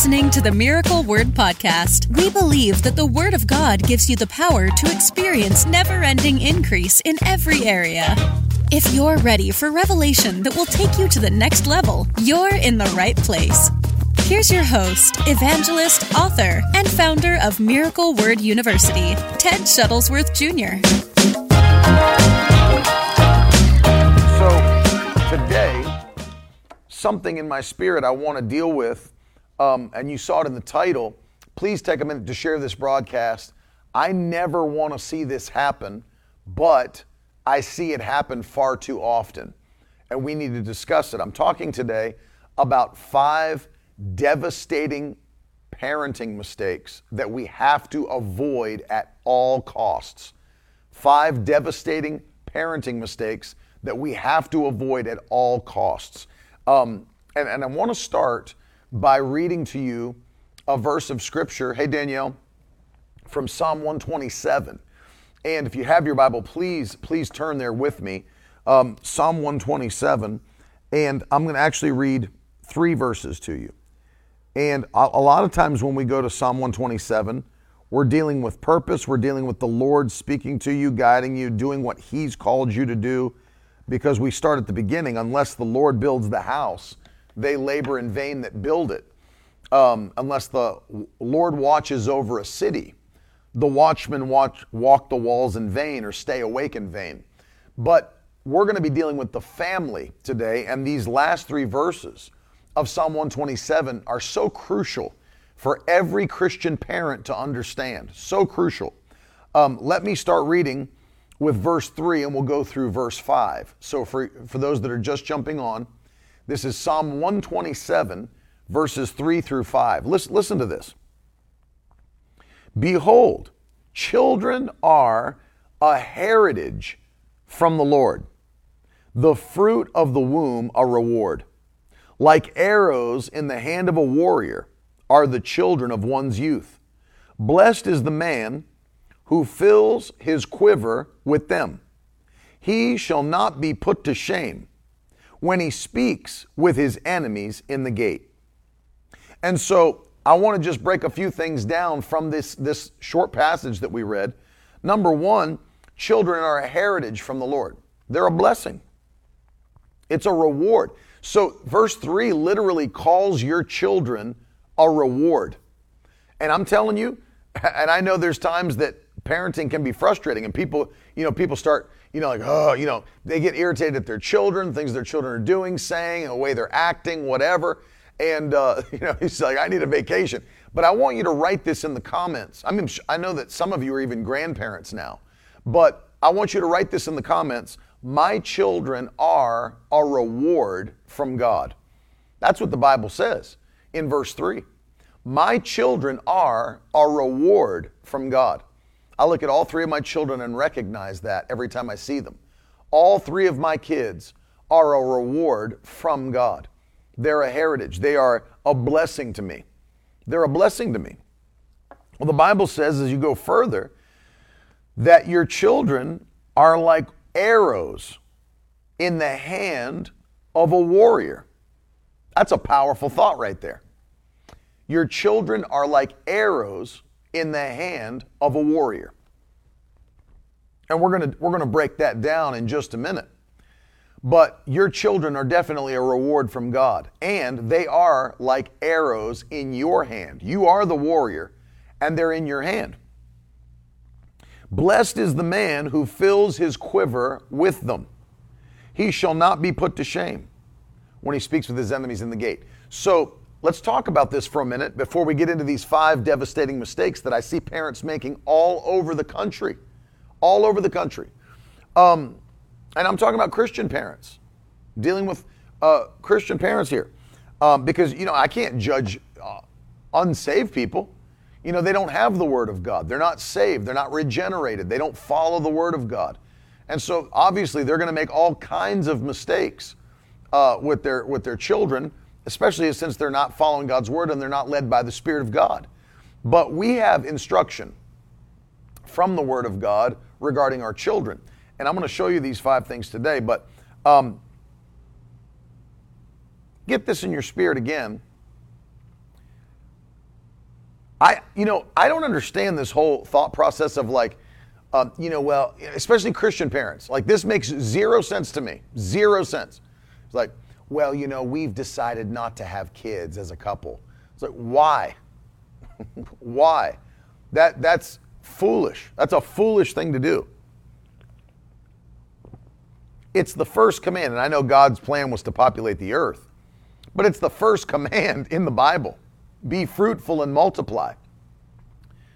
listening to the Miracle Word Podcast. We believe that the Word of God gives you the power to experience never ending increase in every area. If you're ready for revelation that will take you to the next level, you're in the right place. Here's your host, evangelist, author, and founder of Miracle Word University, Ted Shuttlesworth Jr. So, today, something in my spirit I want to deal with, um, and you saw it in the title. Please take a minute to share this broadcast. I never want to see this happen, but I see it happen far too often, and we need to discuss it. I'm talking today about five devastating parenting mistakes that we have to avoid at all costs. Five devastating parenting mistakes that we have to avoid at all costs. Um, and, and I want to start by reading to you a verse of scripture. Hey, Danielle, from Psalm 127. And if you have your Bible, please, please turn there with me. Um, Psalm 127. And I'm going to actually read three verses to you. And a, a lot of times when we go to Psalm 127, we're dealing with purpose. We're dealing with the Lord speaking to you, guiding you, doing what He's called you to do. Because we start at the beginning, unless the Lord builds the house, they labor in vain that build it. Um, unless the Lord watches over a city, the watchmen watch, walk the walls in vain or stay awake in vain. But we're going to be dealing with the family today, and these last three verses of Psalm 127 are so crucial for every Christian parent to understand. So crucial. Um, let me start reading with verse 3 and we'll go through verse 5. So, for, for those that are just jumping on, this is Psalm 127, verses 3 through 5. Listen, listen to this. Behold, children are a heritage from the Lord, the fruit of the womb a reward. Like arrows in the hand of a warrior are the children of one's youth. Blessed is the man who fills his quiver with them. He shall not be put to shame when he speaks with his enemies in the gate. And so I want to just break a few things down from this, this short passage that we read. Number one, children are a heritage from the Lord, they're a blessing, it's a reward. So, verse 3 literally calls your children a reward. And I'm telling you, and I know there's times that parenting can be frustrating and people, you know, people start, you know, like, oh, you know, they get irritated at their children, things their children are doing, saying, the way they're acting, whatever. And, uh, you know, he's like, I need a vacation. But I want you to write this in the comments. I mean, I know that some of you are even grandparents now, but I want you to write this in the comments. My children are a reward from God. That's what the Bible says in verse 3. My children are a reward from God. I look at all three of my children and recognize that every time I see them. All three of my kids are a reward from God. They're a heritage, they are a blessing to me. They're a blessing to me. Well, the Bible says as you go further that your children are like arrows in the hand of a warrior. That's a powerful thought right there. Your children are like arrows in the hand of a warrior. And we're going to we're going to break that down in just a minute. But your children are definitely a reward from God, and they are like arrows in your hand. You are the warrior, and they're in your hand. Blessed is the man who fills his quiver with them. He shall not be put to shame when he speaks with his enemies in the gate. So let's talk about this for a minute before we get into these five devastating mistakes that I see parents making all over the country. All over the country. Um, and I'm talking about Christian parents, dealing with uh, Christian parents here. Um, because, you know, I can't judge uh, unsaved people. You know, they don't have the Word of God. They're not saved. They're not regenerated. They don't follow the Word of God. And so obviously they're going to make all kinds of mistakes uh, with, their, with their children, especially since they're not following God's Word and they're not led by the Spirit of God. But we have instruction from the Word of God regarding our children. And I'm going to show you these five things today, but um, get this in your spirit again I, you know, I don't understand this whole thought process of like, uh, you know, well, especially Christian parents. Like, this makes zero sense to me. Zero sense. It's like, well, you know, we've decided not to have kids as a couple. It's like, why? why? That that's foolish. That's a foolish thing to do. It's the first command, and I know God's plan was to populate the earth, but it's the first command in the Bible be fruitful and multiply,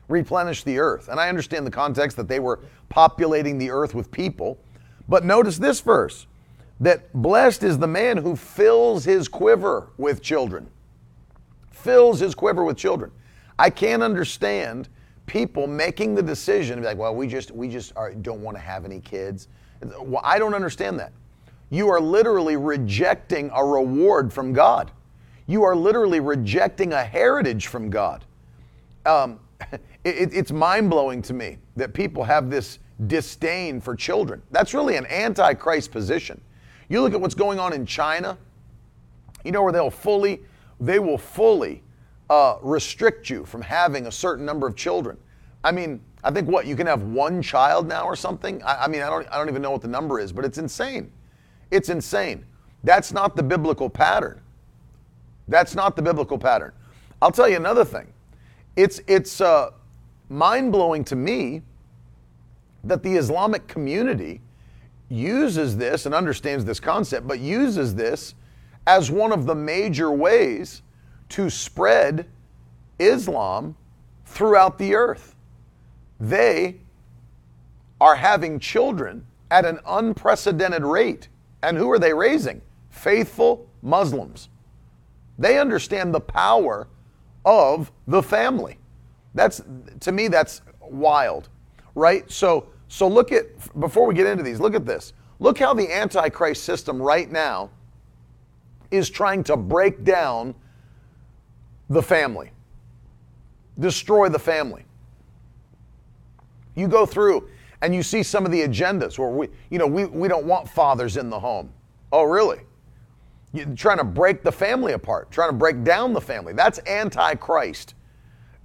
replenish the earth. And I understand the context that they were populating the earth with people, but notice this verse that blessed is the man who fills his quiver with children. Fills his quiver with children. I can't understand people making the decision like, well, we just we just are, don't want to have any kids. Well, I don't understand that. You are literally rejecting a reward from God. You are literally rejecting a heritage from God. Um, it, it's mind blowing to me that people have this disdain for children. That's really an antichrist position. You look at what's going on in China, you know, where they'll fully, they will fully uh, restrict you from having a certain number of children. I mean, I think what you can have one child now or something. I, I, mean, I don't, I don't even know what the number is, but it's insane. It's insane. That's not the biblical pattern. That's not the biblical pattern. I'll tell you another thing. It's it's uh, mind blowing to me that the Islamic community uses this and understands this concept, but uses this as one of the major ways to spread Islam throughout the earth. They are having children at an unprecedented rate. And who are they raising? Faithful Muslims. They understand the power of the family. That's to me that's wild, right? So so look at before we get into these, look at this. Look how the antichrist system right now is trying to break down the family. Destroy the family. You go through and you see some of the agendas where we, you know, we, we don't want fathers in the home. Oh, really? You're trying to break the family apart, trying to break down the family. That's antichrist.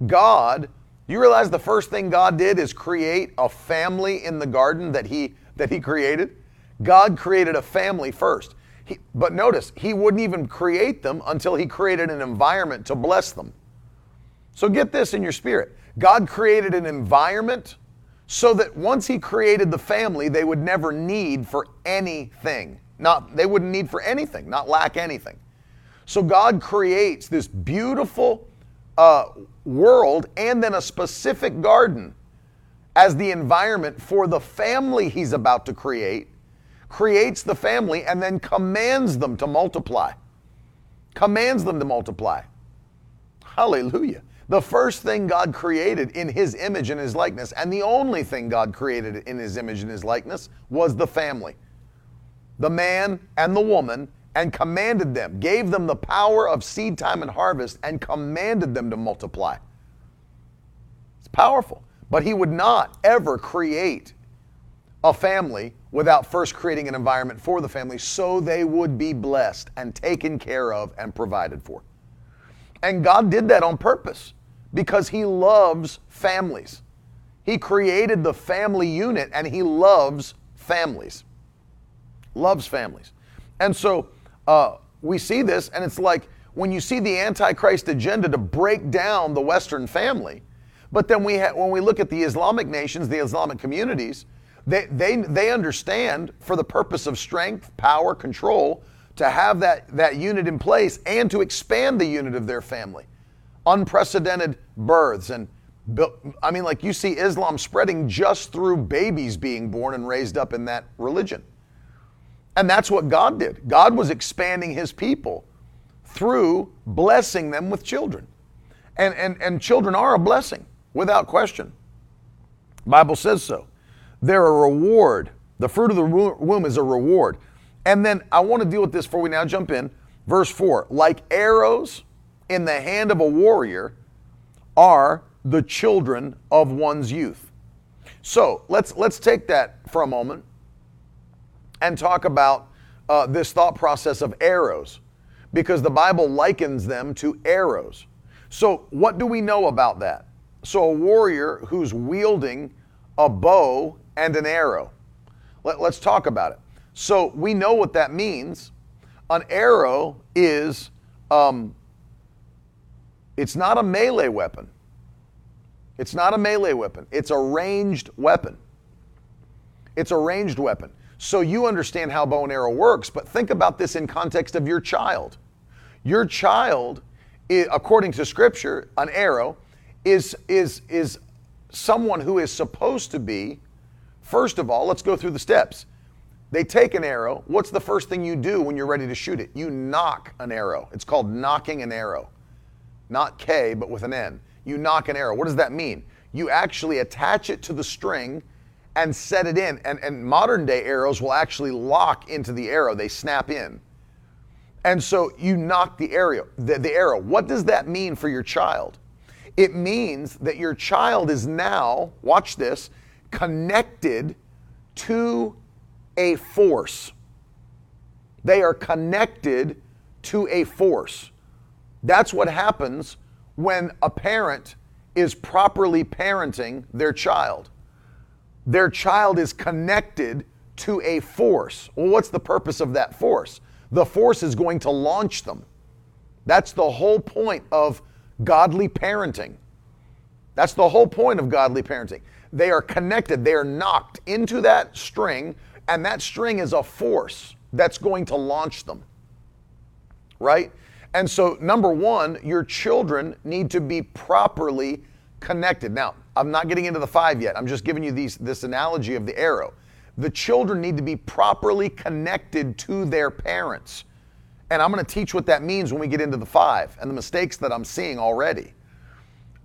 God, you realize the first thing God did is create a family in the garden that he that he created? God created a family first. He, but notice, he wouldn't even create them until he created an environment to bless them. So get this in your spirit. God created an environment so that once he created the family, they would never need for anything. Not, they wouldn't need for anything, not lack anything. So God creates this beautiful uh, world and then a specific garden as the environment for the family He's about to create, creates the family and then commands them to multiply. Commands them to multiply. Hallelujah. The first thing God created in His image and His likeness, and the only thing God created in His image and His likeness, was the family the man and the woman and commanded them, gave them the power of seed time and harvest, and commanded them to multiply. It's powerful. But he would not ever create a family without first creating an environment for the family so they would be blessed and taken care of and provided for. And God did that on purpose because he loves families. He created the family unit and he loves families loves families. And so uh, we see this, and it's like when you see the Antichrist agenda to break down the Western family, but then we ha- when we look at the Islamic nations, the Islamic communities, they, they, they understand for the purpose of strength, power, control, to have that, that unit in place and to expand the unit of their family. Unprecedented births and I mean, like you see Islam spreading just through babies being born and raised up in that religion. And that's what God did. God was expanding his people through blessing them with children. And, and, and children are a blessing, without question. Bible says so. They're a reward. The fruit of the womb is a reward. And then I want to deal with this before we now jump in. Verse 4 Like arrows in the hand of a warrior are the children of one's youth. So let's, let's take that for a moment and talk about uh, this thought process of arrows because the Bible likens them to arrows. So, what do we know about that? So, a warrior who's wielding a bow and an arrow. Let, us talk about it. So, we know what that means. An arrow is, um, it's not a melee weapon. It's not a melee weapon, it's a ranged weapon. It's a ranged weapon. So you understand how bow and arrow works, but think about this in context of your child. Your child, according to scripture, an arrow is is is someone who is supposed to be first of all, let's go through the steps. They take an arrow. What's the first thing you do when you're ready to shoot it? You nock an arrow. It's called nocking an arrow. Not K, but with an N. You nock an arrow. What does that mean? You actually attach it to the string and set it in. And, and modern day arrows will actually lock into the arrow, they snap in. And so you nock the arrow, the, the arrow. What does that mean for your child? It means that your child is now, watch this, connected to a force. They are connected to a force. That's what happens when a parent is properly parenting their child their child is connected to a force. Well, what's the purpose of that force? The force is going to launch them. That's the whole point of godly parenting. That's the whole point of godly parenting. They are connected, they are nocked into that string, and that string is a force that's going to launch them. Right? And so, number one, your children need to be properly connected. Now, I'm not getting into the five yet. I'm just giving you these, this analogy of the arrow. The children need to be properly connected to their parents. And I'm going to teach what that means when we get into the five and the mistakes that I'm seeing already.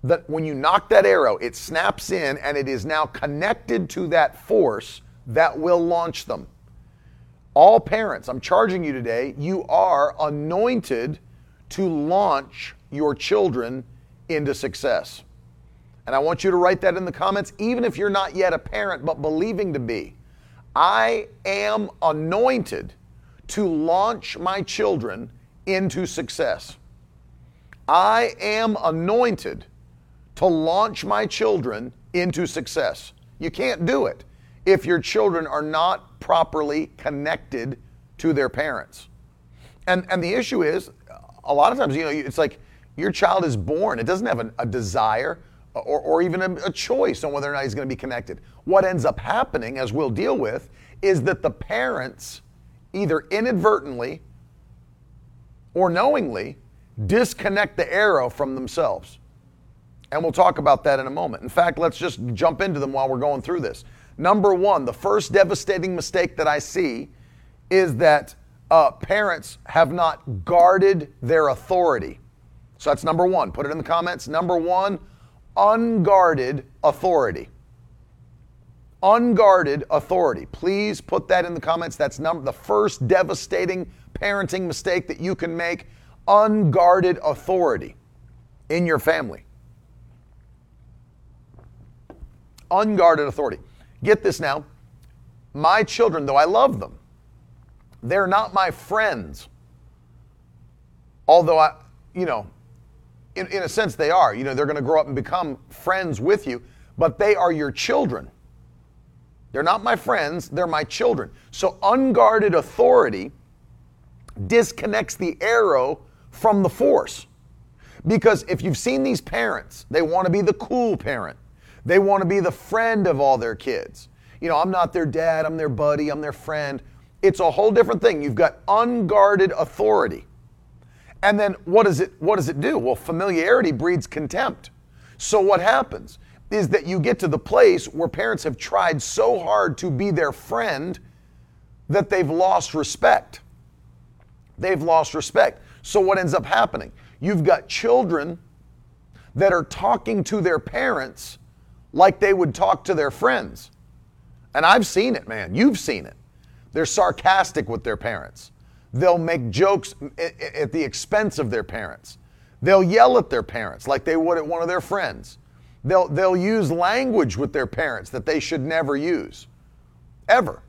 That when you nock that arrow, it snaps in and it is now connected to that force that will launch them. All parents, I'm charging you today, you are anointed to launch your children into success. And I want you to write that in the comments, even if you're not yet a parent, but believing to be. I am anointed to launch my children into success. I am anointed to launch my children into success. You can't do it if your children are not properly connected to their parents. And, and the issue is, a lot of times, you know, it's like your child is born, it doesn't have a, a desire or, or even a, a choice on whether or not he's going to be connected. What ends up happening, as we'll deal with, is that the parents either inadvertently or knowingly disconnect the arrow from themselves. And we'll talk about that in a moment. In fact, let's just jump into them while we're going through this. Number one, the first devastating mistake that I see is that uh, parents have not guarded their authority. So that's number one. Put it in the comments. Number one, unguarded authority. Unguarded authority. Please put that in the comments. That's number the first devastating parenting mistake that you can make. Unguarded authority in your family. Unguarded authority. Get this now. My children, though I love them, they're not my friends. Although I, you know, in, in a sense, they are. You know, they're going to grow up and become friends with you, but they are your children. They're not my friends, they're my children. So, unguarded authority disconnects the arrow from the force. Because if you've seen these parents, they want to be the cool parent, they want to be the friend of all their kids. You know, I'm not their dad, I'm their buddy, I'm their friend. It's a whole different thing. You've got unguarded authority. And then what does it what does it do? Well, familiarity breeds contempt. So what happens is that you get to the place where parents have tried so hard to be their friend that they've lost respect. They've lost respect. So what ends up happening? You've got children that are talking to their parents like they would talk to their friends. And I've seen it, man. You've seen it. They're sarcastic with their parents. They'll make jokes at the expense of their parents. They'll yell at their parents like they would at one of their friends. They'll, they'll use language with their parents that they should never use, ever.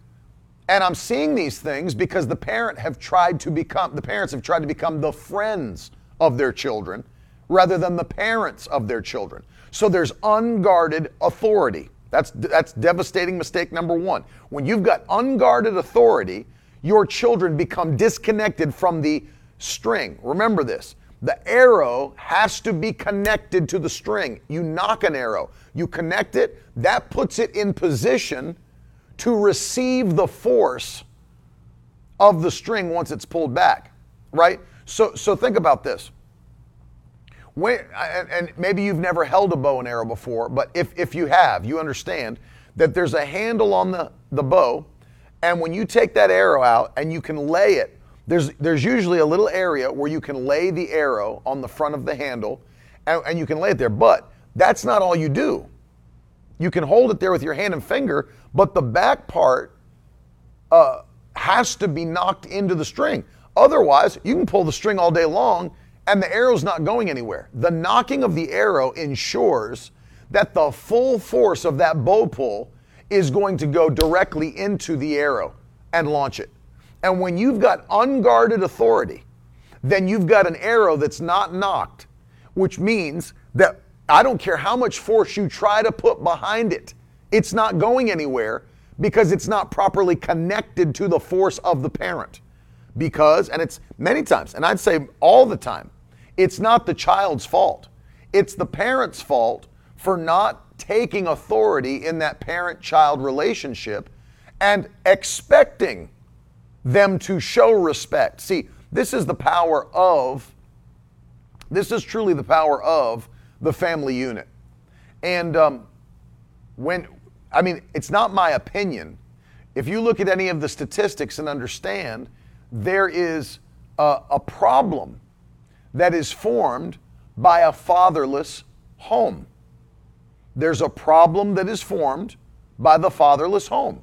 And I'm seeing these things because the parent have tried to become the parents have tried to become the friends of their children rather than the parents of their children. So there's unguarded authority. That's, that's devastating mistake number one. When you've got unguarded authority, your children become disconnected from the string. Remember this the arrow has to be connected to the string. You nock an arrow, you connect it, that puts it in position to receive the force of the string once it's pulled back, right? So, so think about this. When, and maybe you've never held a bow and arrow before, but if, if you have, you understand that there's a handle on the, the bow, and when you take that arrow out and you can lay it, there's, there's usually a little area where you can lay the arrow on the front of the handle, and, and you can lay it there. But that's not all you do. You can hold it there with your hand and finger, but the back part uh, has to be nocked into the string. Otherwise, you can pull the string all day long and the arrow's not going anywhere. The nocking of the arrow ensures that the full force of that bow pull is going to go directly into the arrow and launch it. And when you've got unguarded authority, then you've got an arrow that's not nocked, which means that I don't care how much force you try to put behind it, it's not going anywhere because it's not properly connected to the force of the parent. Because, and it's many times, and I'd say all the time, it's not the child's fault. It's the parent's fault for not taking authority in that parent child relationship and expecting them to show respect. See, this is the power of, this is truly the power of the family unit. And um, when, I mean, it's not my opinion. If you look at any of the statistics and understand, there is a, a problem that is formed by a fatherless home. There's a problem that is formed by the fatherless home.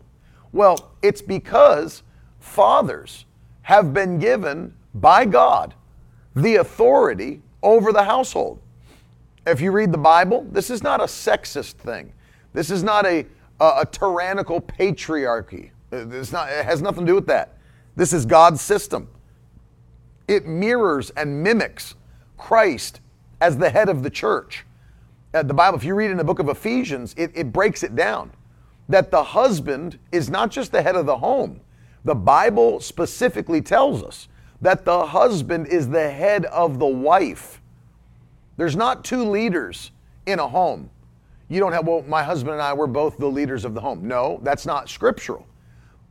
Well, it's because fathers have been given by God the authority over the household. If you read the Bible, this is not a sexist thing. This is not a, a, a tyrannical patriarchy. It's not, it has nothing to do with that. This is God's system. It mirrors and mimics Christ as the head of the church. Uh, the Bible, if you read in the book of Ephesians, it, it breaks it down that the husband is not just the head of the home. The Bible specifically tells us that the husband is the head of the wife. There's not two leaders in a home. You don't have, well, my husband and I, we're both the leaders of the home. No, that's not scriptural.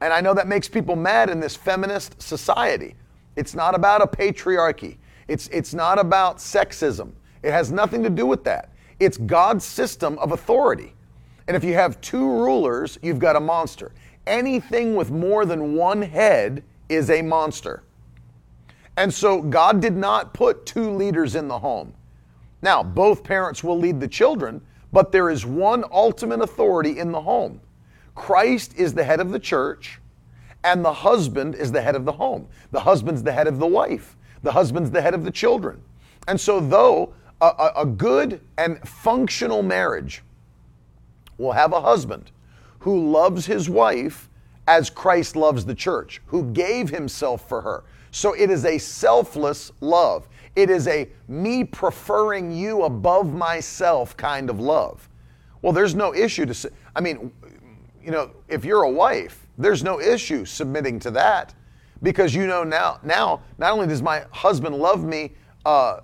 And I know that makes people mad in this feminist society. It's not about a patriarchy. It's, it's not about sexism. It has nothing to do with that. It's God's system of authority. And if you have two rulers, you've got a monster. Anything with more than one head is a monster. And so God did not put two leaders in the home. Now, both parents will lead the children, but there is one ultimate authority in the home. Christ is the head of the church, and the husband is the head of the home. The husband's the head of the wife. The husband's the head of the children. And so, though a, a, good and functional marriage will have a husband who loves his wife as Christ loves the church, who gave himself for her. So it is a selfless love. It is a me preferring you above myself kind of love. Well, there's no issue to I mean, you know, if you're a wife, there's no issue submitting to that because you know now, now not only does my husband love me, uh,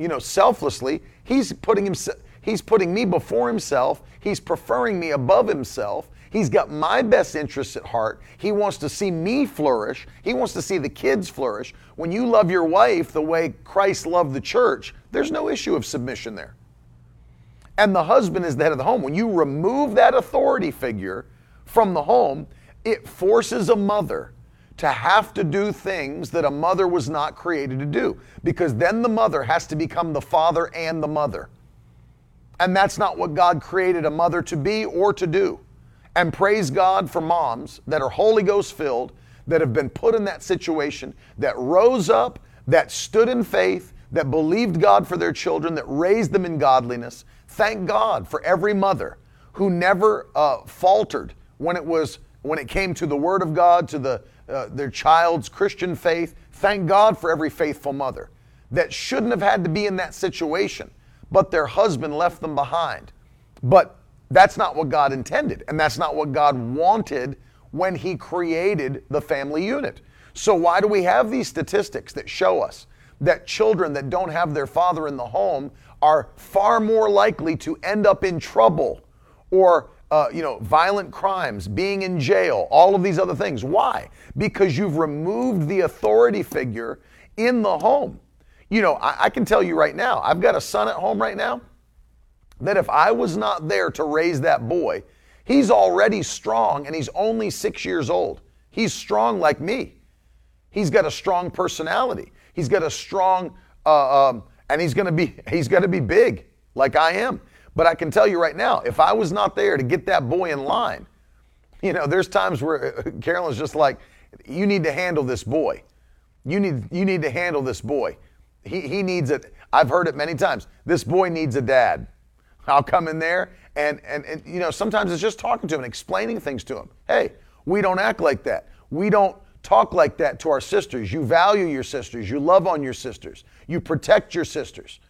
you know, selflessly, he's putting himself, he's putting me before himself. He's preferring me above himself. He's got my best interests at heart. He wants to see me flourish. He wants to see the kids flourish. When you love your wife the way Christ loved the church, there's no issue of submission there and the husband is the head of the home. When you remove that authority figure from the home, it forces a mother to have to do things that a mother was not created to do because then the mother has to become the father and the mother. And that's not what God created a mother to be or to do. And praise God for moms that are Holy Ghost filled, that have been put in that situation, that rose up, that stood in faith, that believed God for their children, that raised them in godliness. Thank God for every mother who never uh, faltered when it was when it came to the Word of God, to the uh, their child's Christian faith. Thank God for every faithful mother. that shouldn't have had to be in that situation, but their husband left them behind. But that's not what God intended, and that's not what God wanted when He created the family unit. So, why do we have these statistics that show us that children that don't have their father in the home are far more likely to end up in trouble or uh, you know, violent crimes, being in jail, all of these other things. Why? Because you've removed the authority figure in the home. You know, I, I, can tell you right now, I've got a son at home right now that if I was not there to raise that boy, he's already strong and he's only six years old. He's strong like me. He's got a strong personality. He's got a strong, uh, um, and he's gonna be he's gonna be big like I am. But I can tell you right now, if I was not there to get that boy in line, you know, there's times where uh, Carolyn's just like, you need to handle this boy. You need you need to handle this boy. He he needs it. I've heard it many times. This boy needs a dad. I'll come in there and, and and you know, sometimes it's just talking to him and explaining things to him. Hey, we don't act like that. We don't talk like that to our sisters. You value your sisters. You love on your sisters. You protect your sisters.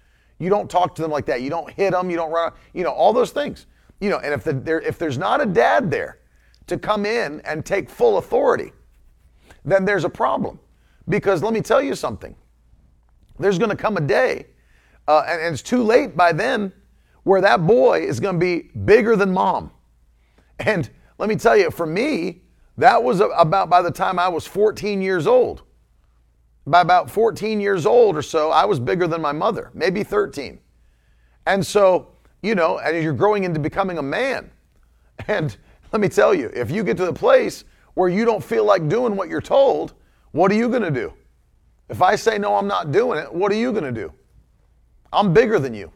You don't talk to them like that. You don't hit them. You don't run. You know all those things. You know, and if the, there, if there's not a dad there to come in and take full authority, then there's a problem. Because let me tell you something. There's going to come a day, uh, and, and it's too late by then, where that boy is going to be bigger than mom. And let me tell you, for me, that was about by the time I was 14 years old. By about 14 years old or so, I was bigger than my mother, maybe 13. And so, you know, and you're growing into becoming a man. And let me tell you, if you get to the place where you don't feel like doing what you're told, what are you going to do? If I say, no, I'm not doing it, what are you going to do? I'm bigger than you.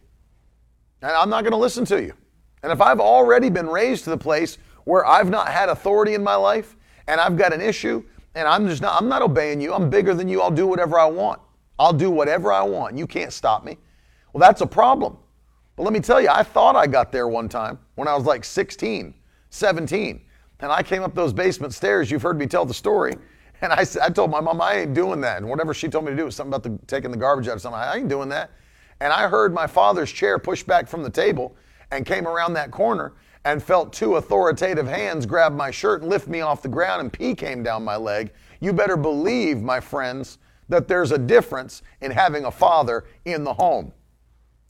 And I'm not going to listen to you. And if I've already been raised to the place where I've not had authority in my life and I've got an issue and I'm just not I'm not obeying you. I'm bigger than you. I'll do whatever I want. I'll do whatever I want. You can't stop me. Well, that's a problem. But let me tell you, I thought I got there one time when I was like 16, 17. And I came up those basement stairs. You've heard me tell the story. And I, I told my mom, I ain't doing that. And whatever she told me to do was something about the, taking the garbage out of something. I ain't doing that. And I heard my father's chair push back from the table and came around that corner and felt two authoritative hands grab my shirt and lift me off the ground, and pee came down my leg. You better believe, my friends, that there's a difference in having a father in the home.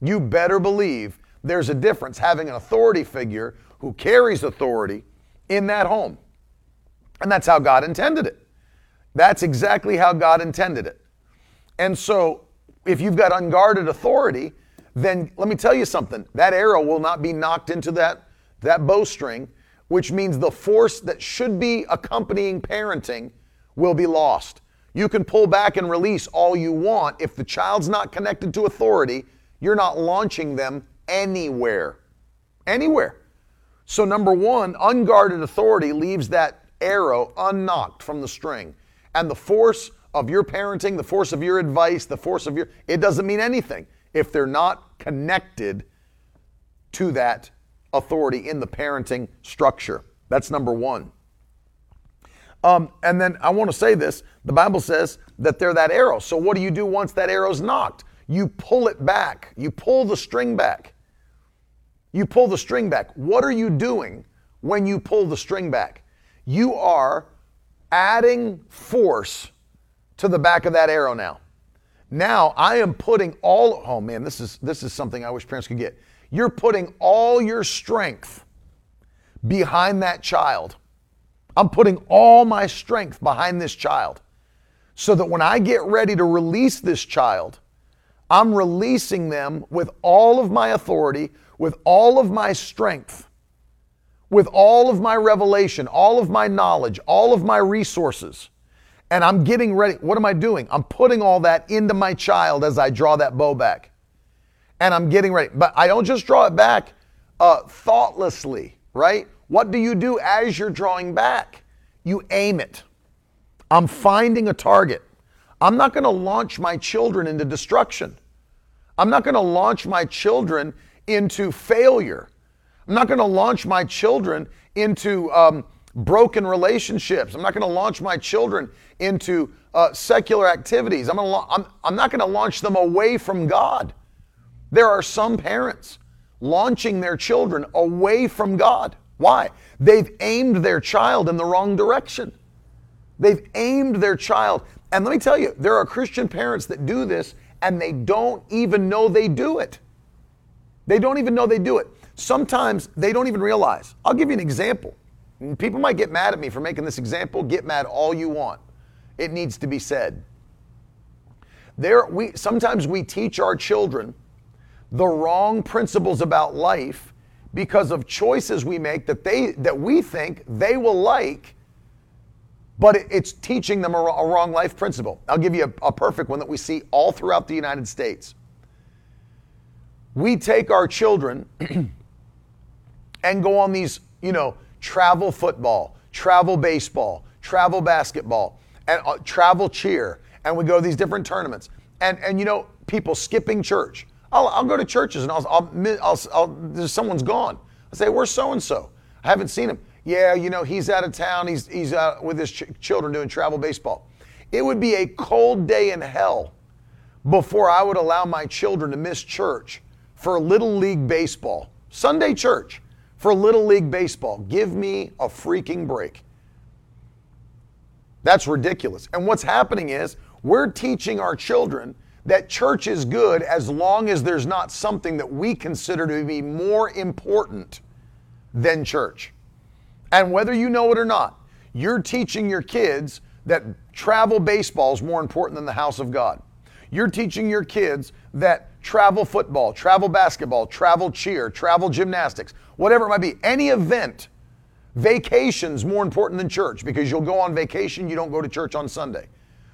You better believe there's a difference having an authority figure who carries authority in that home. And that's how God intended it. That's exactly how God intended it. And so, if you've got unguarded authority, then let me tell you something that arrow will not be nocked into that that bowstring, which means the force that should be accompanying parenting will be lost. You can pull back and release all you want. If the child's not connected to authority, you're not launching them anywhere. Anywhere. So, number one, unguarded authority leaves that arrow unnocked from the string. And the force of your parenting, the force of your advice, the force of your, it doesn't mean anything if they're not connected to that authority in the parenting structure. That's number one. Um, and then I want to say this the Bible says that they're that arrow. So, what do you do once that arrow's nocked? You pull it back, you pull the string back. You pull the string back. What are you doing when you pull the string back? You are adding force to the back of that arrow now. Now I am putting all oh man, this is this is something I wish parents could get. You're putting all your strength behind that child. I'm putting all my strength behind this child so that when I get ready to release this child, I'm releasing them with all of my authority, with all of my strength, with all of my revelation, all of my knowledge, all of my resources. And I'm getting ready. What am I doing? I'm putting all that into my child as I draw that bow back and I'm getting ready. But I don't just draw it back uh, thoughtlessly, right? What do you do as you're drawing back? You aim it. I'm finding a target. I'm not going to launch my children into destruction. I'm not going to launch my children into failure. I'm not going to launch my children into um, broken relationships. I'm not going to launch my children into uh, secular activities. I'm, gonna, I'm, I'm not going to launch them away from God. There are some parents launching their children away from God. Why? They've aimed their child in the wrong direction. They've aimed their child. And let me tell you, there are Christian parents that do this and they don't even know they do it. They don't even know they do it. Sometimes they don't even realize. I'll give you an example. People might get mad at me for making this example. Get mad all you want. It needs to be said. There, we sometimes we teach our children the wrong principles about life because of choices we make that they that we think they will like but it's teaching them a, wrong life principle. I'll give you a, a perfect one that we see all throughout the united states. We take our children and go on these you know travel football travel baseball travel basketball and uh, travel cheer and we go to these different tournaments. And and you know people skipping church I'll, I'll go to churches and I'll, I'll, I'll, I'll someone's gone. I say, where's so and so? I haven't seen him. Yeah, you know, he's out of town. He's, he's out with his ch- children doing travel baseball. It would be a cold day in hell before I would allow my children to miss church for Little League Baseball, Sunday church for Little League Baseball. Give me a freaking break. That's ridiculous. And what's happening is we're teaching our children that church is good as long as there's not something that we consider to be more important than church. And whether you know it or not, you're teaching your kids that travel baseball is more important than the house of God. You're teaching your kids that travel football, travel basketball, travel cheer, travel gymnastics, whatever it might be, any event, vacation's more important than church because you'll go on vacation, you don't go to church on Sunday.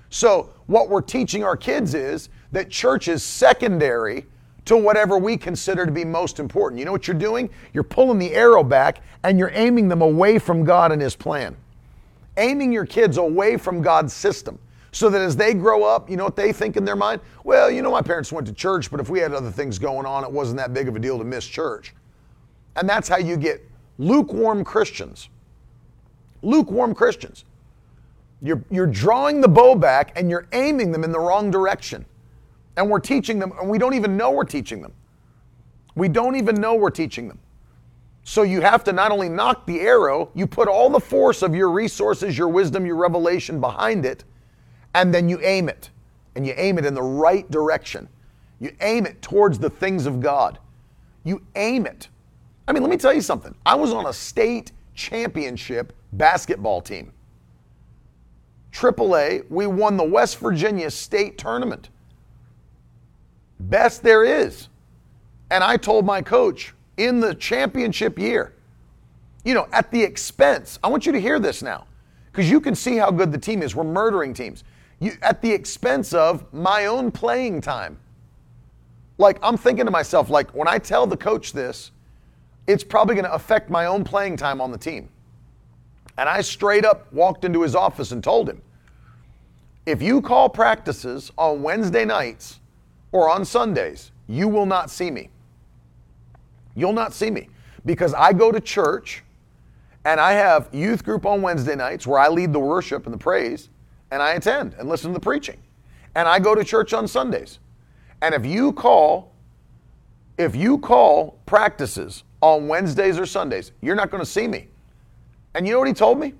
So, what we're teaching our kids is that church is secondary to whatever we consider to be most important. You know what you're doing? You're pulling the arrow back and you're aiming them away from God and His plan. Aiming your kids away from God's system so that as they grow up, you know what they think in their mind? Well, you know, my parents went to church, but if we had other things going on, it wasn't that big of a deal to miss church. And that's how you get lukewarm Christians. Lukewarm Christians. You're, you're drawing the bow back and you're aiming them in the wrong direction. And we're teaching them, and we don't even know we're teaching them. We don't even know we're teaching them. So you have to not only nock the arrow, you put all the force of your resources, your wisdom, your revelation behind it, and then you aim it. And you aim it in the right direction. You aim it towards the things of God. You aim it. I mean, let me tell you something. I was on a state championship basketball team. AAA, we won the West Virginia State Tournament. Best there is. And I told my coach in the championship year, you know, at the expense, I want you to hear this now, because you can see how good the team is. We're murdering teams. You, at the expense of my own playing time. Like, I'm thinking to myself, like, when I tell the coach this, it's probably going to affect my own playing time on the team. And I straight up walked into his office and told him if you call practices on Wednesday nights or on Sundays, you will not see me. You'll not see me because I go to church and I have youth group on Wednesday nights where I lead the worship and the praise and I attend and listen to the preaching. And I go to church on Sundays. And if you call if you call practices on Wednesdays or Sundays, you're not going to see me. And you know what he told me?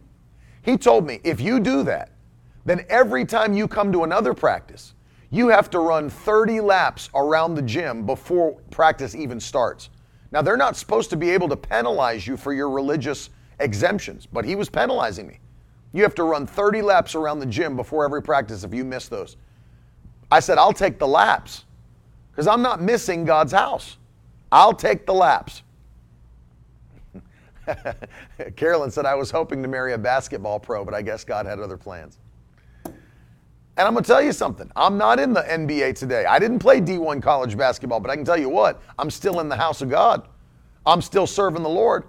He told me, if you do that, then every time you come to another practice, you have to run 30 laps around the gym before practice even starts. Now, they're not supposed to be able to penalize you for your religious exemptions, but he was penalizing me. You have to run 30 laps around the gym before every practice if you miss those. I said, I'll take the laps because I'm not missing God's house. I'll take the laps. Carolyn said, I was hoping to marry a basketball pro, but I guess God had other plans. And I'm going to tell you something. I'm not in the NBA today. I didn't play D1 college basketball, but I can tell you what, I'm still in the house of God. I'm still serving the Lord.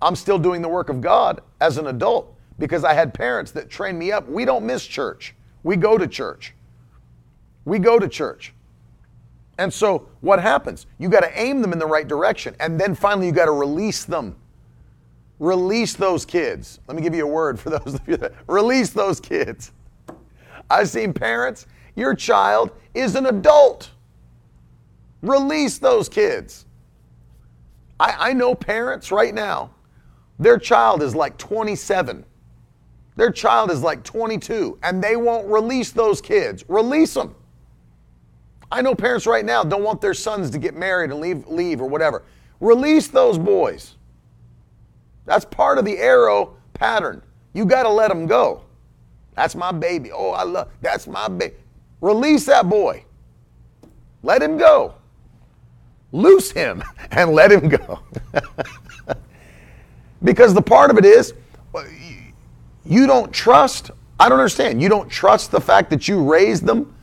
I'm still doing the work of God as an adult because I had parents that trained me up. We don't miss church, we go to church. We go to church. And so what happens? You got to aim them in the right direction. And then finally, you got to release them Release those kids. Let me give you a word for those of you that release those kids. I've seen parents, your child is an adult. Release those kids. I, I know parents right now, their child is like 27. Their child is like 22, and they won't release those kids. Release them. I know parents right now don't want their sons to get married and leave, leave or whatever. Release those boys. That's part of the arrow pattern. You got to let them go. That's my baby. Oh, I love. That's my baby. Release that boy. Let him go. Loose him and let him go. because the part of it is you don't trust. I don't understand. You don't trust the fact that you raised them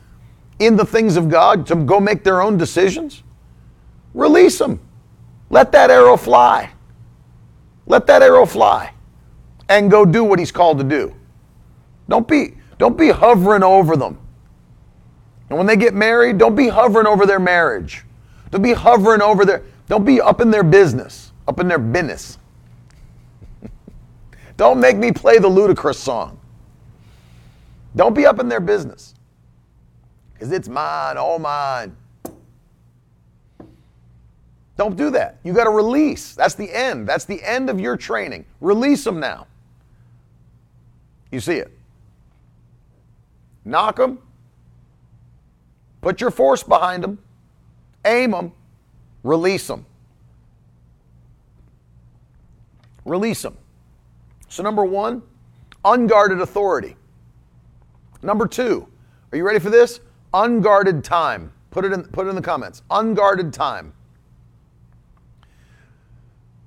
in the things of God to go make their own decisions? Release them. Let that arrow fly. Let that arrow fly and go do what he's called to do. Don't be, don't be hovering over them. And when they get married, don't be hovering over their marriage. Don't be hovering over their, don't be up in their business, up in their business. don't make me play the Ludacris song. Don't be up in their business because it's mine, all mine. Don't do that. You got to release. That's the end. That's the end of your training. Release them now. You see it. Nock them. Put your force behind them. Aim them. Release them. Release them. So, number one, unguarded authority. Number two, are you ready for this? Unguarded time. Put it in, put it in the comments. Unguarded time.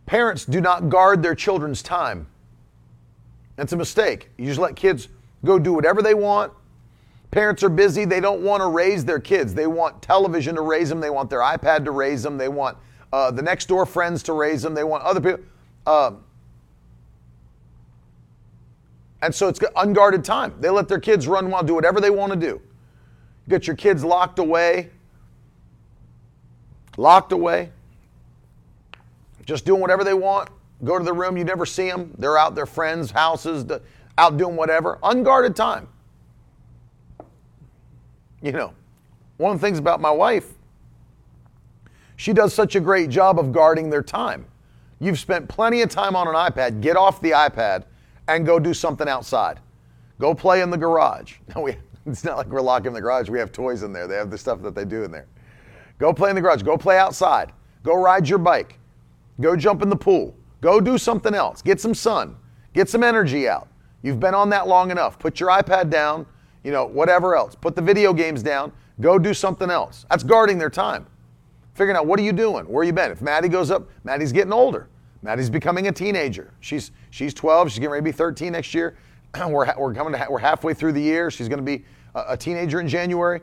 Parents do not guard their children's time. That's a mistake. You just let kids go do whatever they want. Parents are busy. They don't want to raise their kids. They want television to raise them. They want their iPad to raise them. They want uh, the next door friends to raise them. They want other people. Uh, and so it's unguarded time. They let their kids run wild, do whatever they want to do. Get your kids locked away. Locked away. Just doing whatever they want. Go to the room, you never see them. They're out their friends' houses, out doing whatever. Unguarded time. You know, one of the things about my wife, she does such a great job of guarding their time. You've spent plenty of time on an iPad. Get off the iPad and go do something outside. Go play in the garage. Now we it's not like we're locking the garage. We have toys in there. They have the stuff that they do in there. Go play in the garage. Go play outside. Go ride your bike. Go jump in the pool. Go do something else. Get some sun. Get some energy out. You've been on that long enough. Put your iPad down, you know, whatever else. Put the video games down. Go do something else. That's guarding their time. Figuring out what are you doing? Where you been? If Maddie goes up, Maddie's getting older. Maddie's becoming a teenager. She's she's 12. She's getting ready to be 13 next year. we're, we're coming to, we're halfway through the year. She's going to be a, a, teenager in January.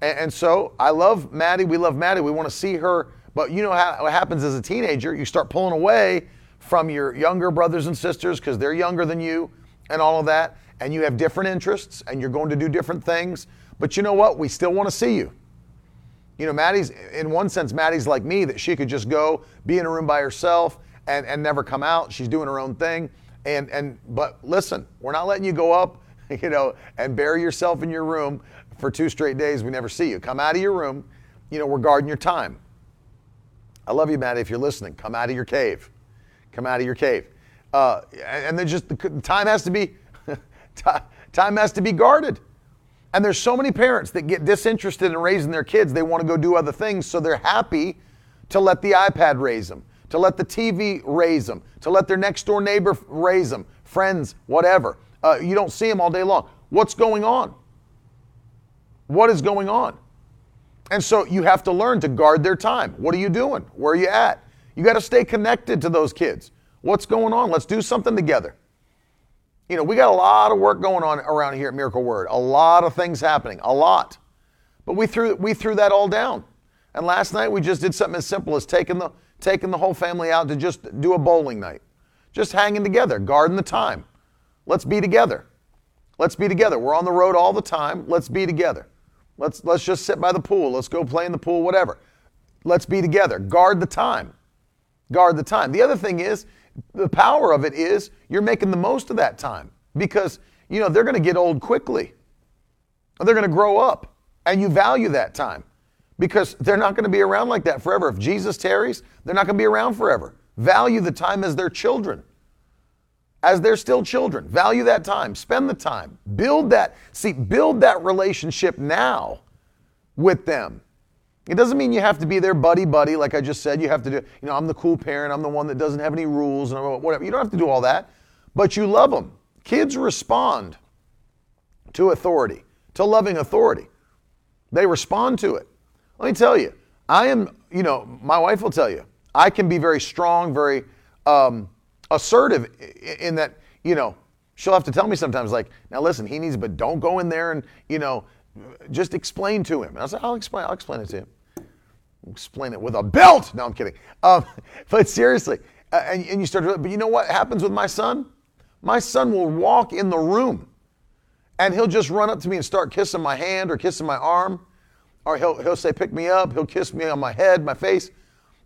And, and, so I love Maddie. We love Maddie. We want to see her. But you know how, what happens as a teenager? You start pulling away from your younger brothers and sisters because they're younger than you and all of that. And you have different interests and you're going to do different things. But you know what? We still want to see you. You know, Maddie's, in one sense, Maddie's like me that she could just go be in a room by herself and, and never come out. She's doing her own thing. And and but listen, we're not letting you go up, you know, and bury yourself in your room for two straight days. We never see you. Come out of your room. You know, we're guarding your time. I love you, Matt. If you're listening, come out of your cave. Come out of your cave. Uh, and then just the time has to be time has to be guarded. And there's so many parents that get disinterested in raising their kids. They want to go do other things, so they're happy to let the iPad raise them to let the TV raise them, to let their next door neighbor raise them, friends, whatever. Uh, you don't see them all day long. What's going on? What is going on? And so you have to learn to guard their time. What are you doing? Where are you at? You got to stay connected to those kids. What's going on? Let's do something together. You know, we got a lot of work going on around here at Miracle Word. A lot of things happening, a lot. But we threw we threw that all down. And last night we just did something as simple as taking the taking the whole family out to just do a bowling night. Just hanging together, guarding the time. Let's be together. Let's be together. We're on the road all the time. Let's be together. Let's let's just sit by the pool. Let's go play in the pool, whatever. Let's be together. Guard the time. Guard the time. The other thing is, the power of it is you're making the most of that time because, you know, they're going to get old quickly. They're going to grow up and you value that time because they're not going to be around like that forever. If Jesus tarries, they're not going to be around forever. Value the time as their children. As they're still children, value that time, spend the time, build that, see, build that relationship now with them. It doesn't mean you have to be their buddy buddy, like I just said. You have to do, you know, I'm the cool parent, I'm the one that doesn't have any rules and whatever. You don't have to do all that, but you love them. Kids respond to authority, to loving authority. They respond to it. Let me tell you, I am, you know, my wife will tell you, I can be very strong, very um, assertive in that, you know, she'll have to tell me sometimes, like, now listen, he needs, but don't go in there and, you know, just explain to him. And I said, I'll explain, I'll explain it to him. Explain it with a belt. No, I'm kidding. Um, but seriously, uh, and, and you start to, but you know what happens with my son? My son will walk in the room and he'll just run up to me and start kissing my hand or kissing my arm. Or he'll, he'll say, pick me up. He'll kiss me on my head, my face.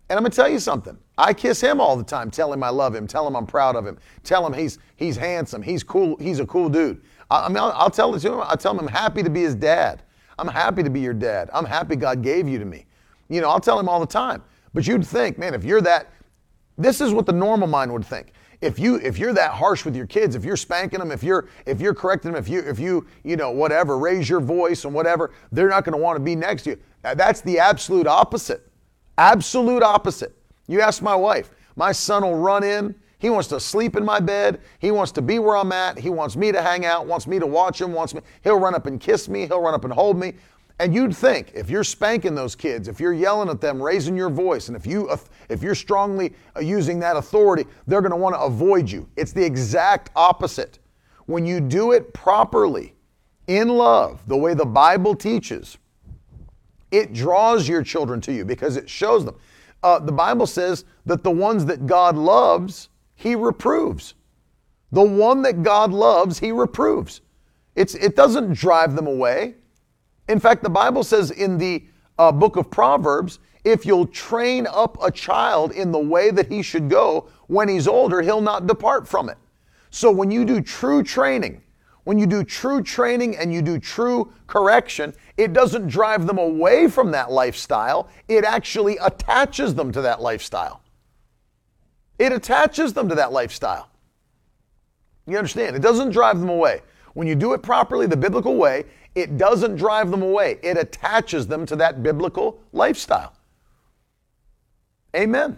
And I'm gonna tell you something. I kiss him all the time, tell him I love him, tell him I'm proud of him, tell him he's he's handsome, he's cool, he's a cool dude. I, I mean, I'll, I'll, tell him. I'll tell him I'm happy to be his dad. I'm happy to be your dad. I'm happy God gave you to me. You know, I'll tell him all the time. But you'd think, man, if you're that, this is what the normal mind would think. If you if you're that harsh with your kids, if you're spanking them, if you're if you're correcting them, if you if you you know whatever, raise your voice and whatever, they're not going to want to be next to you. That's the absolute opposite. Absolute opposite. You ask my wife, my son will run in. He wants to sleep in my bed. He wants to be where I'm at. He wants me to hang out, wants me to watch him, wants me. He'll run up and kiss me. He'll run up and hold me. And you'd think if you're spanking those kids, if you're yelling at them, raising your voice, and if you if you're strongly uh, using that authority, they're going to want to avoid you. It's the exact opposite. When you do it properly, in love, the way the Bible teaches, it draws your children to you because it shows them. Uh, the Bible says that the ones that God loves, He reproves. The one that God loves, He reproves. It's, it doesn't drive them away. In fact, the Bible says in the uh, book of Proverbs, if you'll train up a child in the way that he should go, when he's older, he'll not depart from it. So when you do true training, when you do true training and you do true correction, it doesn't drive them away from that lifestyle, it actually attaches them to that lifestyle. It attaches them to that lifestyle. You understand? It doesn't drive them away. When you do it properly, the biblical way, it doesn't drive them away. It attaches them to that biblical lifestyle. Amen.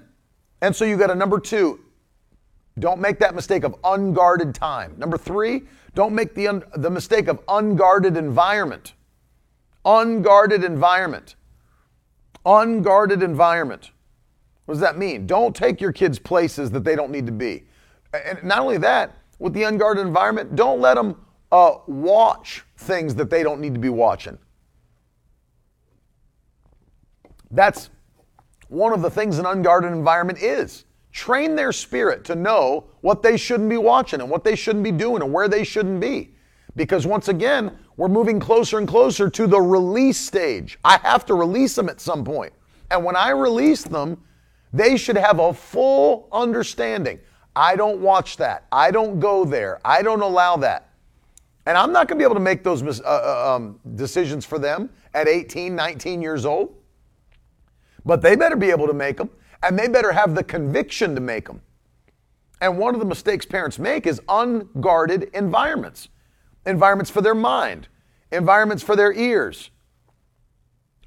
And so you got a number two, don't make that mistake of unguarded time. Number three, don't make the, un- the mistake of unguarded environment. Unguarded environment. Unguarded environment. What does that mean? Don't take your kids places that they don't need to be. And not only that, with the unguarded environment, don't let them uh, watch things that they don't need to be watching. That's one of the things an unguarded environment is train their spirit to know what they shouldn't be watching and what they shouldn't be doing and where they shouldn't be. Because once again, we're moving closer and closer to the release stage. I have to release them at some point. And when I release them, they should have a full understanding. I don't watch that. I don't go there. I don't allow that. And I'm not going to be able to make those uh, uh, um, decisions for them at 18, 19 years old. But they better be able to make them and they better have the conviction to make them. And one of the mistakes parents make is unguarded environments environments for their mind, environments for their ears,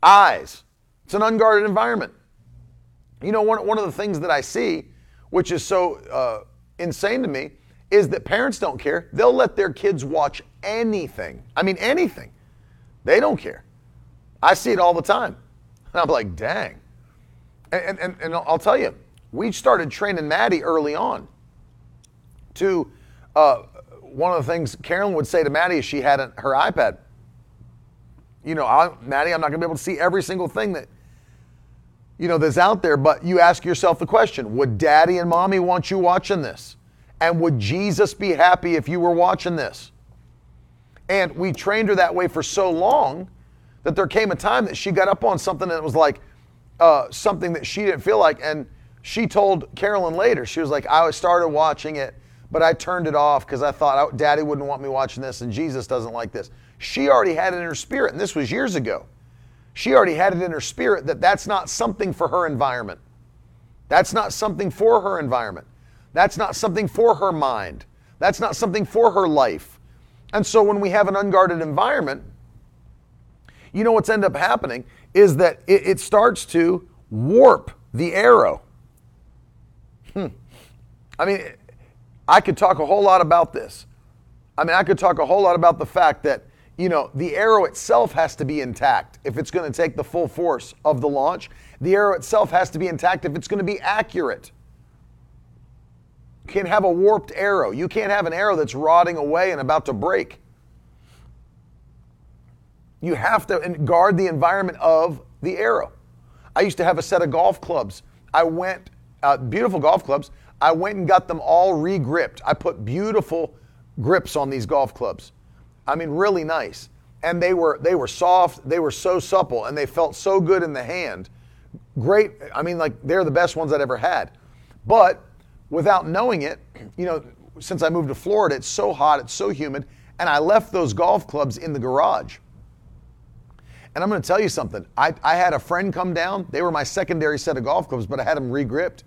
eyes. It's an unguarded environment. You know, one, one of the things that I see, which is so uh, insane to me, is that parents don't care. They'll let their kids watch anything. I mean, anything. They don't care. I see it all the time. And I'm like, dang. And, and, and I'll tell you, we started training Maddie early on to, uh, one of the things Carolyn would say to Maddie is she had her iPad. You know, I, Maddie, I'm not going to be able to see every single thing that, you know, that's out there, but you ask yourself the question would daddy and mommy want you watching this? And would Jesus be happy if you were watching this? And we trained her that way for so long that there came a time that she got up on something that was like, uh, something that she didn't feel like, and she told Carolyn later, she was like, I started watching it, but I turned it off because I thought oh, daddy wouldn't want me watching this and Jesus doesn't like this. She already had it in her spirit, and this was years ago. She already had it in her spirit that that's not something for her environment. That's not something for her environment. That's not something for her mind. That's not something for her life. And so when we have an unguarded environment, you know what's end up happening is that it, it starts to warp the arrow. Hmm. I mean, I could talk a whole lot about this. I mean, I could talk a whole lot about the fact that, you know, the arrow itself has to be intact if it's going to take the full force of the launch. The arrow itself has to be intact if it's going to be accurate. You can't have a warped arrow. You can't have an arrow that's rotting away and about to break. You have to guard the environment of the arrow. I used to have a set of golf clubs. I went, uh, beautiful golf clubs. I went and got them all re-gripped. I put beautiful grips on these golf clubs. I mean, really nice. And they were they were soft. They were so supple, and they felt so good in the hand. Great. I mean, like they're the best ones I'd ever had. But without knowing it, you know, since I moved to Florida, it's so hot, it's so humid, and I left those golf clubs in the garage. And I'm going to tell you something. I, I had a friend come down. They were my secondary set of golf clubs, but I had them re-gripped.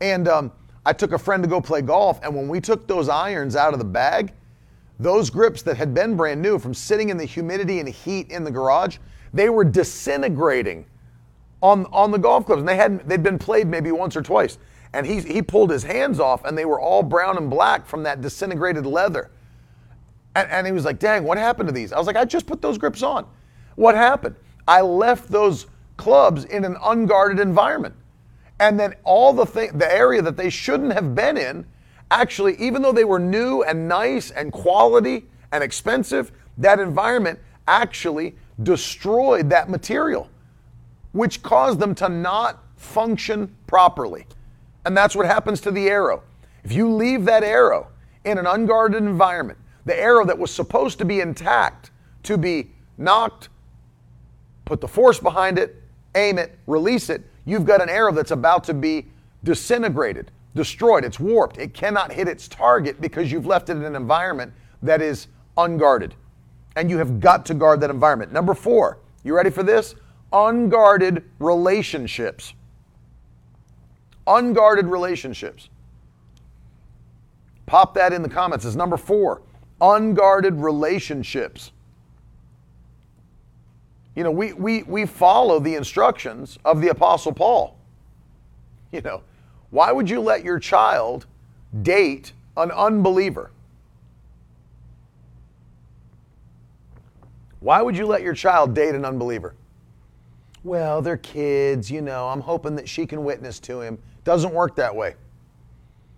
And um, I took a friend to go play golf. And when we took those irons out of the bag, those grips that had been brand new from sitting in the humidity and heat in the garage, they were disintegrating on, on the golf clubs. And they hadn't, they'd been played maybe once or twice. And he, he pulled his hands off and they were all brown and black from that disintegrated leather. And, and he was like, dang, what happened to these? I was like, I just put those grips on. What happened? I left those clubs in an unguarded environment. And then all the thing, the area that they shouldn't have been in, actually, even though they were new and nice and quality and expensive, that environment actually destroyed that material, which caused them to not function properly. And that's what happens to the arrow. If you leave that arrow in an unguarded environment, the arrow that was supposed to be intact, to be nocked, put the force behind it, aim it, release it, you've got an arrow that's about to be disintegrated, destroyed. It's warped. It cannot hit its target because you've left it in an environment that is unguarded. And you have got to guard that environment. Number four, you ready for this? Unguarded relationships. Unguarded relationships. Pop that in the comments as number four. Unguarded relationships. You know, we, we, we follow the instructions of the Apostle Paul. You know, why would you let your child date an unbeliever? Why would you let your child date an unbeliever? Well, they're kids, you know, I'm hoping that she can witness to him. Doesn't work that way.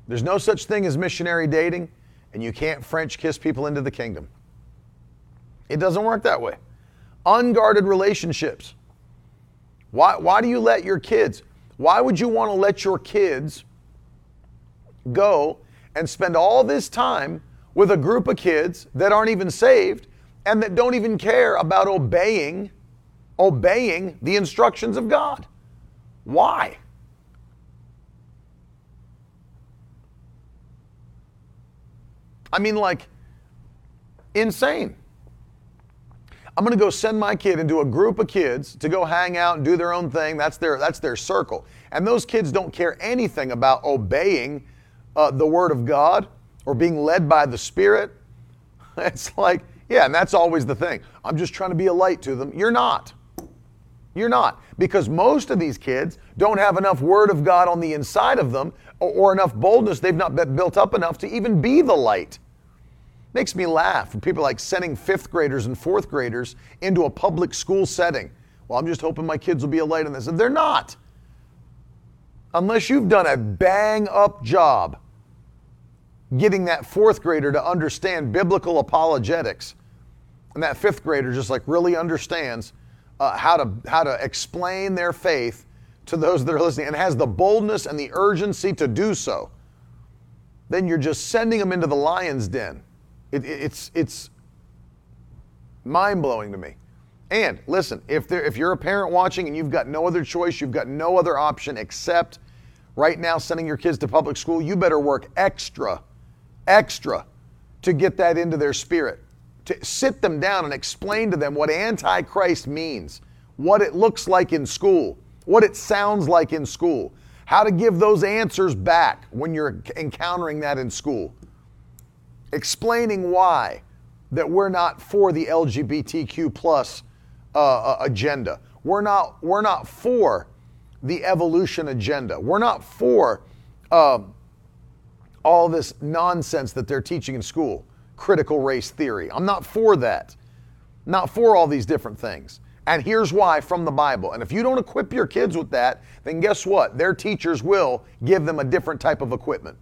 There's no such thing as missionary dating, and you can't French kiss people into the kingdom. It doesn't work that way unguarded relationships. Why, why do you let your kids, why would you want to let your kids go and spend all this time with a group of kids that aren't even saved and that don't even care about obeying obeying the instructions of God? Why? I mean like insane. I'm going to go send my kid into a group of kids to go hang out and do their own thing. That's their that's their circle. And those kids don't care anything about obeying uh, the word of God or being led by the Spirit. It's like, yeah, and that's always the thing. I'm just trying to be a light to them. You're not. You're not. Because most of these kids don't have enough word of God on the inside of them or, or enough boldness. They've not built up enough to even be the light. Makes me laugh when people like sending fifth graders and fourth graders into a public school setting. Well, I'm just hoping my kids will be a light in this. And they're not. Unless you've done a bang up job getting that fourth grader to understand biblical apologetics. And that fifth grader just like really understands uh, how, to, how to explain their faith to those that are listening and has the boldness and the urgency to do so. Then you're just sending them into the lion's den. It, it's it's mind blowing to me. And listen, if there, if you're a parent watching and you've got no other choice, you've got no other option except right now sending your kids to public school, you better work extra, extra to get that into their spirit. To sit them down and explain to them what Antichrist means, what it looks like in school, what it sounds like in school, how to give those answers back when you're encountering that in school. Explaining why that we're not for the LGBTQ plus uh, uh, agenda. We're not, we're not for the evolution agenda. We're not for uh, all this nonsense that they're teaching in school, critical race theory. I'm not for that. Not for all these different things. And here's why from the Bible. And if you don't equip your kids with that, then guess what? Their teachers will give them a different type of equipment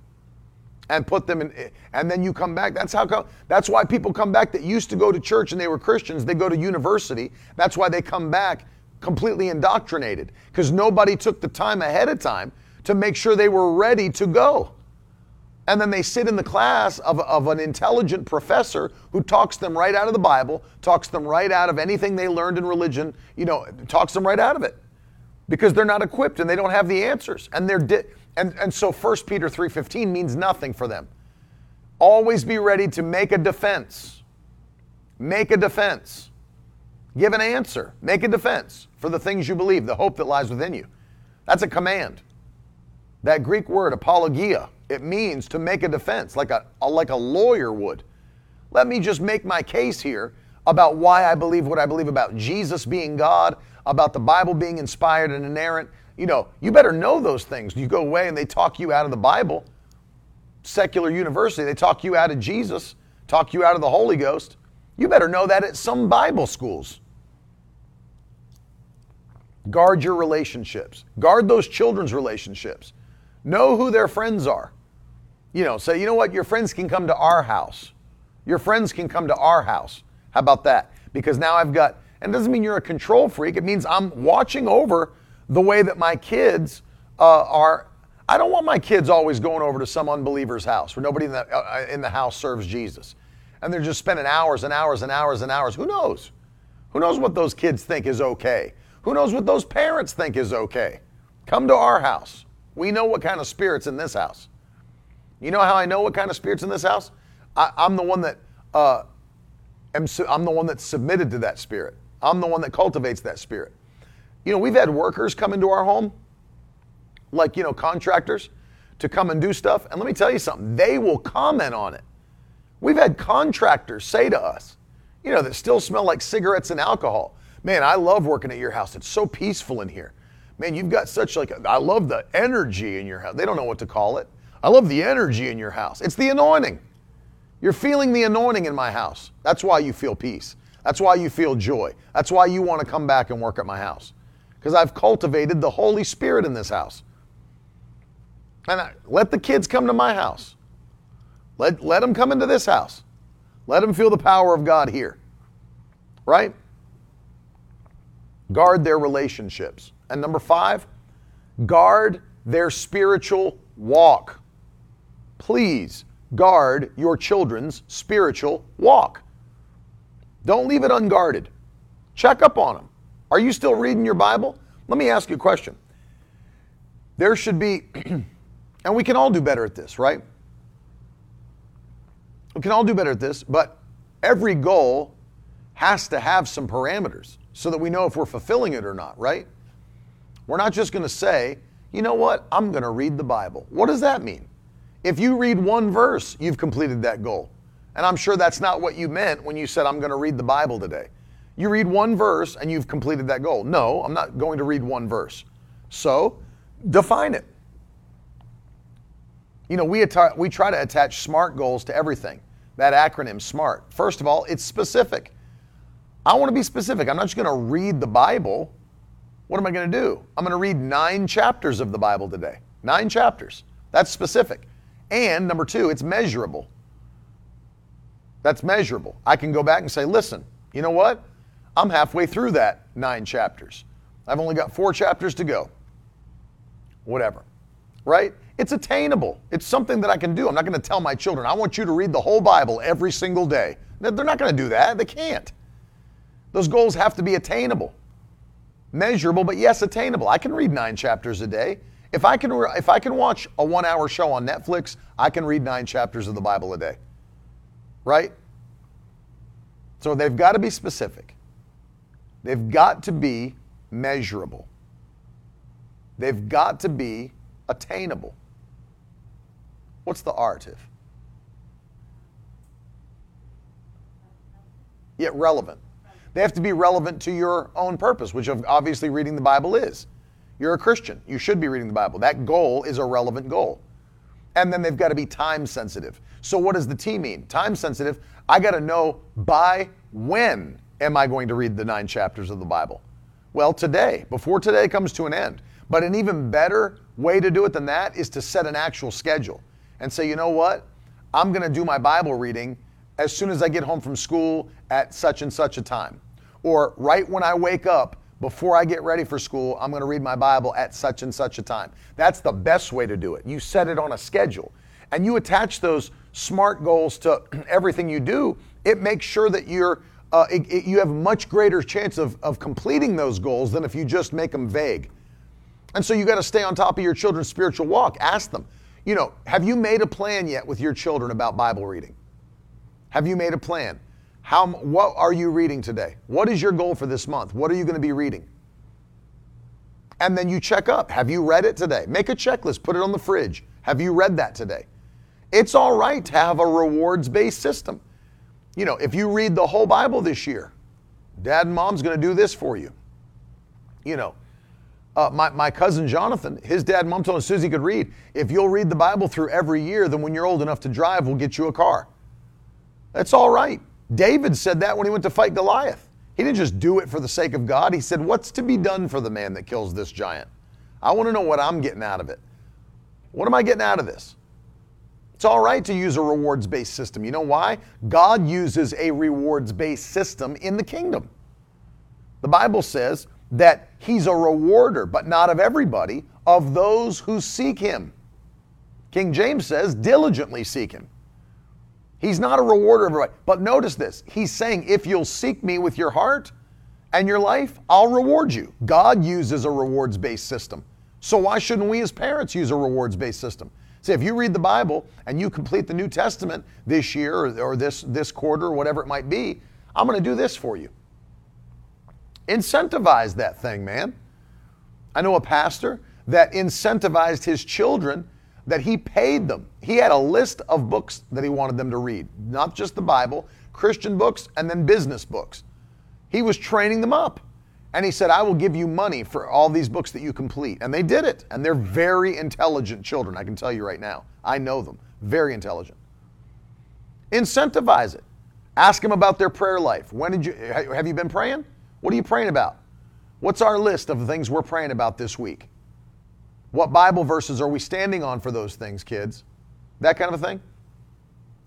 and put them in and then you come back. That's how come that's why people come back that used to go to church and they were christians. They go to university. That's why they come back completely indoctrinated because nobody took the time ahead of time to make sure they were ready to go. And then they sit in the class of, of an intelligent professor who talks them right out of the bible talks them right out of anything they learned in religion you know talks them right out of it because they're not equipped and they don't have the answers. And they're di- and, and so 1 Peter 3:15 means nothing for them. Always be ready to make a defense. Make a defense. Give an answer. Make a defense for the things you believe, the hope that lies within you. That's a command. That Greek word apologia, it means to make a defense like a, like a lawyer would. Let me just make my case here about why I believe what I believe about Jesus being God, about the Bible being inspired and inerrant, you know, you better know those things. You go away and they talk you out of the Bible, secular university, they talk you out of Jesus, talk you out of the Holy Ghost. You better know that at some Bible schools. Guard your relationships. Guard those children's relationships. Know who their friends are. You know, say, you know what, your friends can come to our house. Your friends can come to our house. How about that? Because now I've got, and it doesn't mean you're a control freak. It means I'm watching over the way that my kids uh, are. I don't want my kids always going over to some unbeliever's house where nobody in the, uh, in the house serves Jesus. And they're just spending hours and hours and hours and hours. Who knows? Who knows what those kids think is okay? Who knows what those parents think is okay? Come to our house. We know what kind of spirits in this house. You know how I know what kind of spirits in this house? I, am the one that uh, am, I'm the one that's submitted to that spirit. I'm the one that cultivates that spirit. You know, we've had workers come into our home, like, you know, contractors, to come and do stuff. And let me tell you something, they will comment on it. We've had contractors say to us, you know, that still smell like cigarettes and alcohol. Man, I love working at your house. It's so peaceful in here. Man, you've got such like, I love the energy in your house. They don't know what to call it. I love the energy in your house. It's the anointing. You're feeling the anointing in my house. That's why you feel peace. That's why you feel joy. That's why you want to come back and work at my house because I've cultivated the Holy Spirit in this house. And I, let the kids come to my house. Let, let them come into this house. Let them feel the power of God here. Right? Guard their relationships. And number five, guard their spiritual walk. Please guard your children's spiritual walk. Don't leave it unguarded. Check up on them. Are you still reading your Bible? Let me ask you a question. There should be, and we can all do better at this, right? We can all do better at this, but every goal has to have some parameters so that we know if we're fulfilling it or not, right? We're not just going to say, you know what, I'm going to read the Bible. What does that mean? If you read one verse, you've completed that goal. And I'm sure that's not what you meant when you said, I'm going to read the Bible today. You read one verse and you've completed that goal. No, I'm not going to read one verse. So, define it. You know, we, we try to attach SMART goals to everything. That acronym, SMART. First of all, it's specific. I want to be specific. I'm not just going to read the Bible. What am I going to do? I'm going to read nine chapters of the Bible today. Nine chapters. That's specific. And number two, it's measurable. That's measurable. I can go back and say, listen, you know what? I'm halfway through that nine chapters. I've only got four chapters to go. Whatever. Right? It's attainable. It's something that I can do. I'm not going to tell my children, I want you to read the whole Bible every single day. They're not going to do that. They can't. Those goals have to be attainable, measurable, but yes, attainable. I can read nine chapters a day. If I can, if I can watch a one hour show on Netflix, I can read nine chapters of the Bible a day. Right? So they've got to be specific. They've got to be measurable. They've got to be attainable. What's the artive? Yet relevant. They have to be relevant to your own purpose, which obviously reading the Bible is. You're a Christian. You should be reading the Bible. That goal is a relevant goal. And then they've got to be time sensitive. So, what does the T mean? Time sensitive. I got to know by when am I going to read the nine chapters of the Bible? Well, today, before today comes to an end. But an even better way to do it than that is to set an actual schedule and say, you know what? I'm going to do my Bible reading as soon as I get home from school at such and such a time. Or right when I wake up, before I get ready for school, I'm going to read my Bible at such and such a time. That's the best way to do it. You set it on a schedule and you attach those smart goals to everything you do. It makes sure that you're uh, it, it, you have much greater chance of, of completing those goals than if you just make them vague. And so you got to stay on top of your children's spiritual walk. Ask them, you know, have you made a plan yet with your children about Bible reading? Have you made a plan? How, what are you reading today? What is your goal for this month? What are you going to be reading? And then you check up. Have you read it today? Make a checklist, put it on the fridge. Have you read that today? It's all right to have a rewards based system. You know, if you read the whole Bible this year, dad and mom's going to do this for you. You know, uh, my, my cousin Jonathan, his dad and mom told him he could read, if you'll read the Bible through every year, then when you're old enough to drive, we'll get you a car. That's all right. David said that when he went to fight Goliath. He didn't just do it for the sake of God. He said, What's to be done for the man that kills this giant? I want to know what I'm getting out of it. What am I getting out of this? It's all right to use a rewards based system. You know why? God uses a rewards based system in the kingdom. The Bible says, that he's a rewarder, but not of everybody, of those who seek him. King James says, diligently seek him. He's not a rewarder of everybody. But notice this He's saying, if you'll seek me with your heart and your life, I'll reward you. God uses a rewards based system. So why shouldn't we as parents use a rewards based system? Say, if you read the Bible and you complete the New Testament this year or, or this, this quarter or whatever it might be, I'm going to do this for you. Incentivize that thing, man. I know a pastor that incentivized his children that he paid them. He had a list of books that he wanted them to read, not just the Bible, Christian books, and then business books. He was training them up. And he said, I will give you money for all these books that you complete. And they did it. And they're very intelligent children, I can tell you right now. I know them. Very intelligent. Incentivize it. Ask them about their prayer life. When did you have you been praying? What are you praying about? What's our list of the things we're praying about this week? What Bible verses are we standing on for those things, kids? That kind of a thing.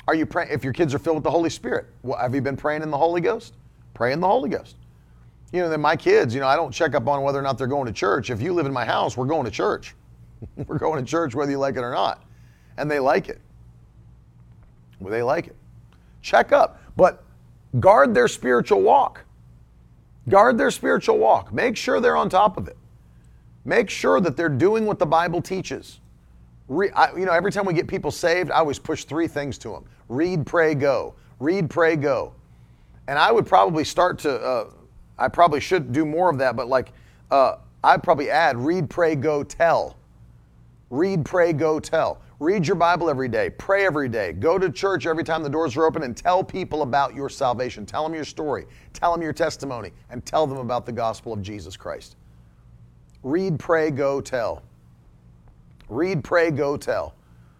Are you praying? If your kids are filled with the Holy Spirit, well, have you been praying in the Holy Ghost? Pray in the Holy Ghost. You know, then my kids, you know, I don't check up on whether or not they're going to church. If you live in my house, we're going to church. we're going to church whether you like it or not. And they like it. Well, they like it. Check up, but guard their spiritual walk. Guard their spiritual walk. Make sure they're on top of it. Make sure that they're doing what the Bible teaches. Re, I, you know, every time we get people saved, I always push three things to them read, pray, go. Read, pray, go. And I would probably start to, uh, I probably should do more of that, but like, uh, I'd probably add read, pray, go, tell. Read, pray, go, tell. Read your Bible every day. Pray every day. Go to church every time the doors are open and tell people about your salvation. Tell them your story. Tell them your testimony and tell them about the gospel of Jesus Christ. Read, pray, go, tell. Read, pray, go, tell.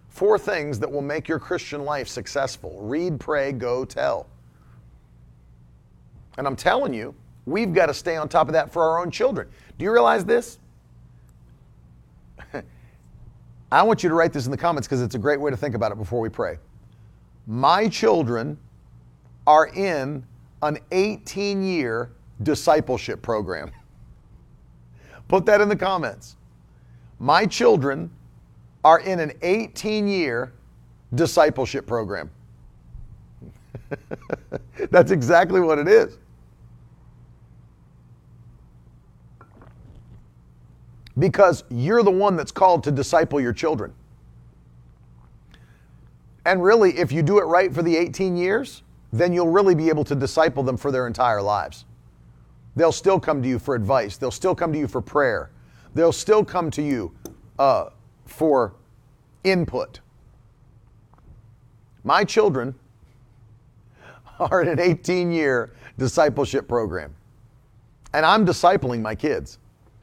Four things that will make your Christian life successful. Read, pray, go, tell. And I'm telling you, we've got to stay on top of that for our own children. Do you realize this? I want you to write this in the comments because it's a great way to think about it before we pray. My children are in an 18 year discipleship program. Put that in the comments. My children are in an 18 year discipleship program. That's exactly what it is. Because you're the one that's called to disciple your children. And really, if you do it right for the 18 years, then you'll really be able to disciple them for their entire lives. They'll still come to you for advice, they'll still come to you for prayer, they'll still come to you uh, for input. My children are in an 18 year discipleship program, and I'm discipling my kids.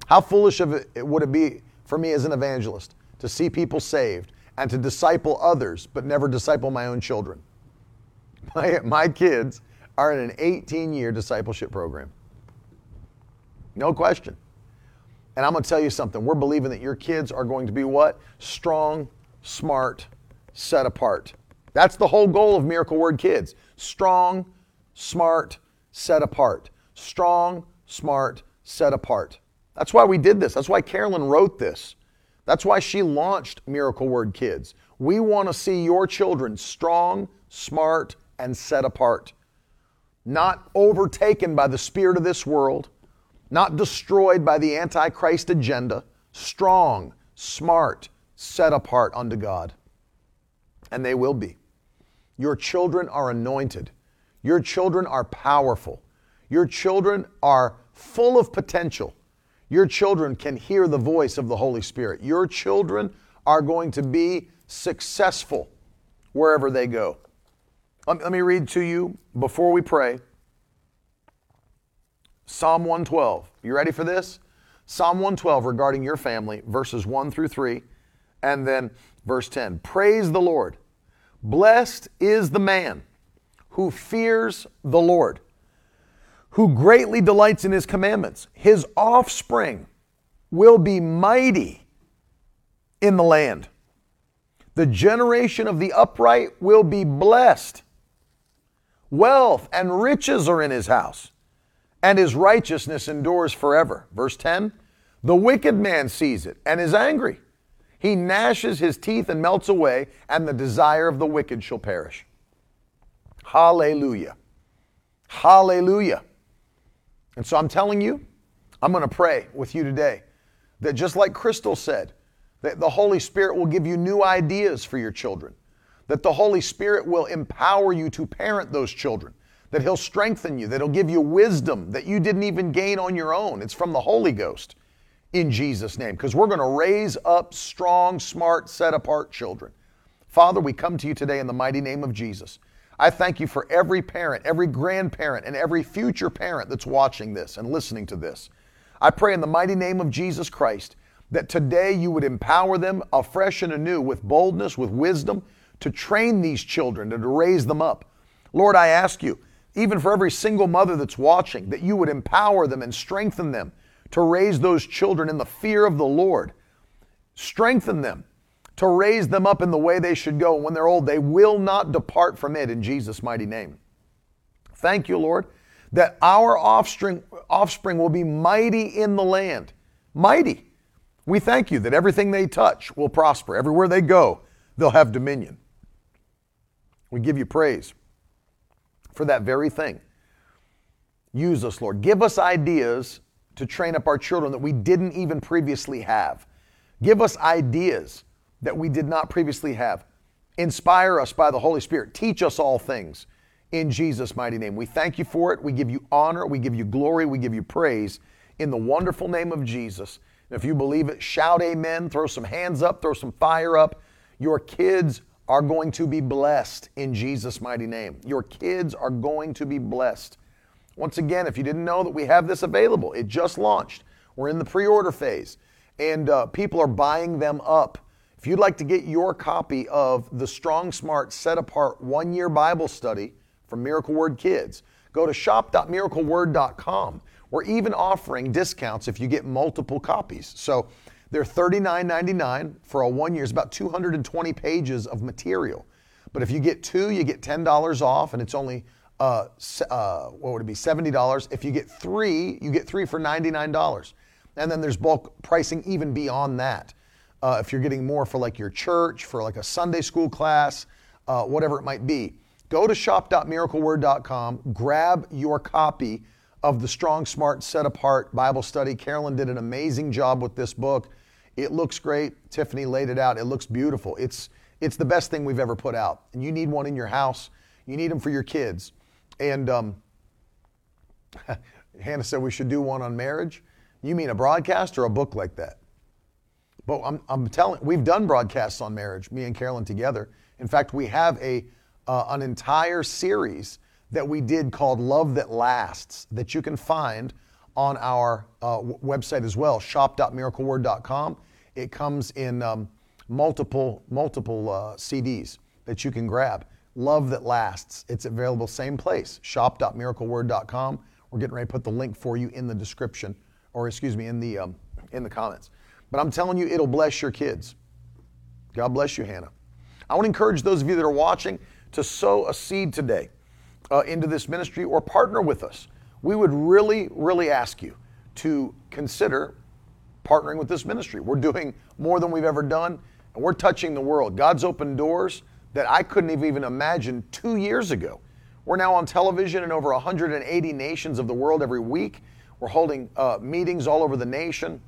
How foolish of it would it be for me as an evangelist to see people saved and to disciple others, but never disciple my own children? My, my kids are in an 18 year discipleship program. No question. And I'm going to tell you something. We're believing that your kids are going to be what? Strong, smart, set apart. That's the whole goal of Miracle Word Kids. Strong, smart, set apart. Strong, smart, set apart. That's why we did this. That's why Carolyn wrote this. That's why she launched Miracle Word Kids. We want to see your children strong, smart, and set apart. Not overtaken by the spirit of this world, not destroyed by the Antichrist agenda, strong, smart, set apart unto God. And they will be. Your children are anointed. Your children are powerful. Your children are full of potential. Your children can hear the voice of the Holy Spirit. Your children are going to be successful wherever they go. Let me read to you before we pray Psalm 112. You ready for this? Psalm 112 regarding your family, verses 1 through 3, and then verse 10. Praise the Lord. Blessed is the man who fears the Lord, who greatly delights in his commandments. His offspring will be mighty in the land. The generation of the upright will be blessed. Wealth and riches are in his house and his righteousness endures forever. Verse 10 The wicked man sees it and is angry. He gnashes his teeth and melts away, and the desire of the wicked shall perish. Hallelujah. Hallelujah. And so I'm telling you, I'm going to pray with you today that just like Crystal said, that the Holy Spirit will give you new ideas for your children, that the Holy Spirit will empower you to parent those children, that He'll strengthen you, that He'll give you wisdom that you didn't even gain on your own. It's from the Holy Ghost in Jesus' name, because we're going to raise up strong, smart, set apart children. Father, we come to you today in the mighty name of Jesus. I thank you for every parent, every grandparent, and every future parent that's watching this and listening to this. I pray in the mighty name of Jesus Christ that today you would empower them afresh and anew with boldness, with wisdom, to train these children and to raise them up. Lord, I ask you even for every single mother that's watching, that you would empower them and strengthen them to raise those children in the fear of the Lord. Strengthen them to raise them up in the way they should go. And when they're old, they will not depart from it in Jesus' mighty name. Thank you, Lord, that our offspring, offspring will be mighty in the land. Mighty. We thank you that everything they touch will prosper. Everywhere they go, they'll have dominion. We give you praise for that very thing. Use us, Lord. Give us ideas to train up our children that we didn't even previously have. Give us ideas that we did not previously have. Inspire us by the Holy Spirit. Teach us all things in Jesus' mighty name. We thank you for it. We give you honor. We give you glory. We give you praise in the wonderful name of Jesus. And if you believe it, shout amen. Throw some hands up. Throw some fire up. Your kids are going to be blessed in Jesus' mighty name. Your kids are going to be blessed. Once again, if you didn't know that we have this available, it just launched. We're in the pre order phase, and uh, people are buying them up. If you'd like to get your copy of the Strong Smart Set Apart One Year Bible Study from Miracle Word Kids, go to shop.miracleword.com. We're even offering discounts if you get multiple copies. So they're $39.99 for a one year. It's about 220 pages of material. But if you get two, you get $10 off, and it's only uh, uh, what would it be? $70. If you get three, you get three for $99. And then there's bulk pricing even beyond that. Uh, if you're getting more for like your church, for like a Sunday school class, uh, whatever it might be, go to shop.miracleword.com, grab your copy of the Strong, Smart, Set Apart Bible study. Carolyn did an amazing job with this book. It looks great. Tiffany laid it out. It looks beautiful. It's it's the best thing we've ever put out. And you need one in your house. You need them for your kids. And um, Hannah said we should do one on marriage. You mean a broadcast or a book like that? But I'm, I'm telling, we've done broadcasts on marriage, me and Carolyn together. In fact, we have a uh, an entire series that we did called Love That Lasts that you can find on our uh, w- website as well, shop.miracleword.com. It comes in um, multiple multiple uh, CDs that you can grab. Love That Lasts. It's available same place, shop.miracleword.com. We're getting ready to put the link for you in the description, or excuse me, in the um, in the comments. But I'm telling you, it'll bless your kids. God bless you, Hannah. I want to encourage those of you that are watching to sow a seed today uh, into this ministry or partner with us. We would really, really ask you to consider partnering with this ministry. We're doing more than we've ever done, and we're touching the world. God's opened doors that I couldn't have even imagined two years ago. We're now on television in over 180 nations of the world every week. We're holding uh, meetings all over the nation,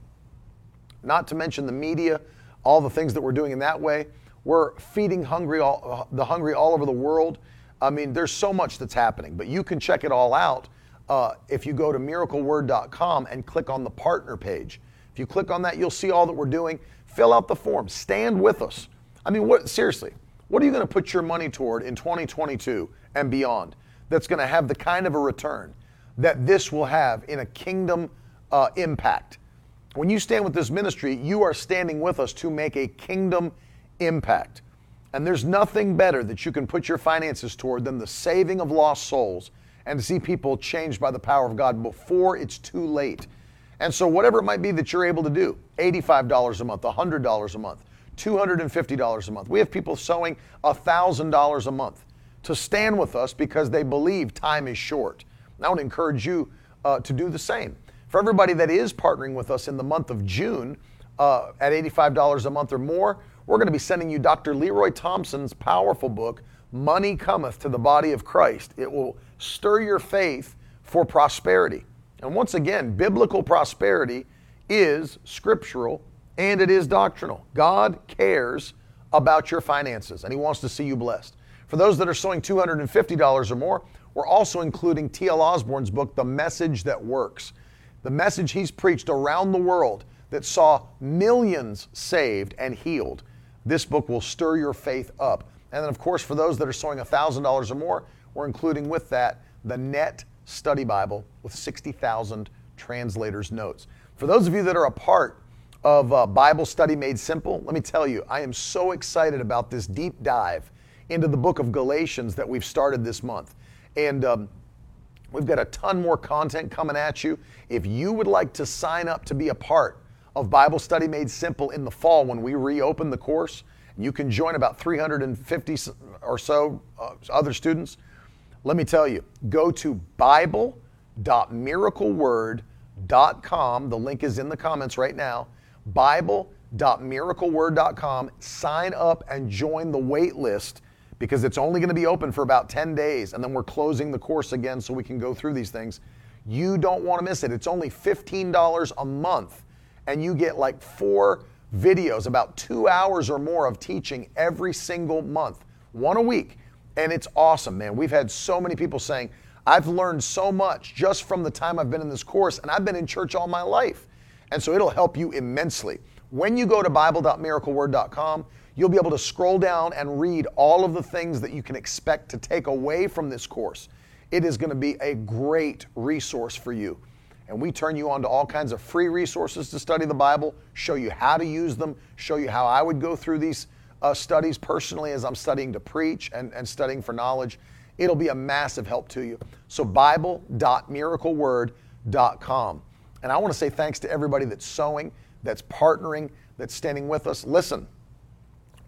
not to mention the media, all the things that we're doing in that way. We're feeding hungry all, the hungry all over the world. I mean, there's so much that's happening, but you can check it all out uh, if you go to miracleword.com and click on the partner page. If you click on that, you'll see all that we're doing. Fill out the form. Stand with us. I mean, what seriously? What are you going to put your money toward in 2022 and beyond that's going to have the kind of a return that this will have in a kingdom uh, impact? When you stand with this ministry, you are standing with us to make a kingdom impact. And there's nothing better that you can put your finances toward than the saving of lost souls and to see people changed by the power of God before it's too late. And so, whatever it might be that you're able to do $85 a month, $100 a month, $250 a month. We have people sowing $1,000 a month to stand with us because they believe time is short. And I to encourage you uh, to do the same. For everybody that is partnering with us in the month of June uh, at $85 a month or more, we're going to be sending you Dr. Leroy Thompson's powerful book, Money Cometh to the Body of Christ. It will stir your faith for prosperity. And once again, biblical prosperity is scriptural and it is doctrinal. God cares about your finances and He wants to see you blessed. For those that are sowing $250 or more, we're also including T.L. Osborn's book, The Message That Works. The message he's preached around the world that saw millions saved and healed. This book will stir your faith up. And then, of course, for those that are sowing $1,000 or more, we're including with that the Net Study Bible with 60,000 translators' notes. For those of you that are a part of uh, Bible Study Made Simple, let me tell you, I am so excited about this deep dive into the book of Galatians that we've started this month. And um, we've got a ton more content coming at you. If you would like to sign up to be a part of Bible Study Made Simple in the fall when we reopen the course. You can join about 350 or so uh, other students. Let me tell you, go to bible.miracleword.com. The link is in the comments right now. Bible.miracleword.com. Sign up and join the wait list because it's only going to be open for about 10 days and then we're closing the course again so we can go through these things. You don't want to miss it. It's only $15 a month and you get like four videos, about two hours or more of teaching every single month, one a week. And it's awesome, man. We've had so many people saying, I've learned so much just from the time I've been in this course, and I've been in church all my life. And so it'll help you immensely. When you go to Bible.miracleword.com, you'll be able to scroll down and read all of the things that you can expect to take away from this course. It is going to be a great resource for you and we turn you on to all kinds of free resources to study the Bible, show you how to use them, show you how I would go through these uh, studies personally as I'm studying to preach and, and studying for knowledge. It'll be a massive help to you. So, Bible.miracleword.com. And I want to say thanks to everybody that's sowing, that's partnering, that's standing with us. Listen,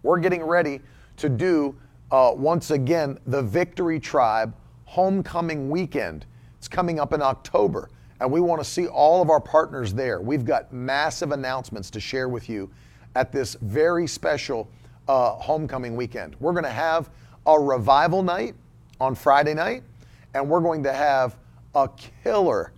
we're getting ready to do uh, once again the Victory Tribe Homecoming Weekend. It's coming up in October and we want to see all of our partners there. We've got massive announcements to share with you at this very special uh, homecoming weekend. We're going to have a revival night on Friday night, and we're going to have a killer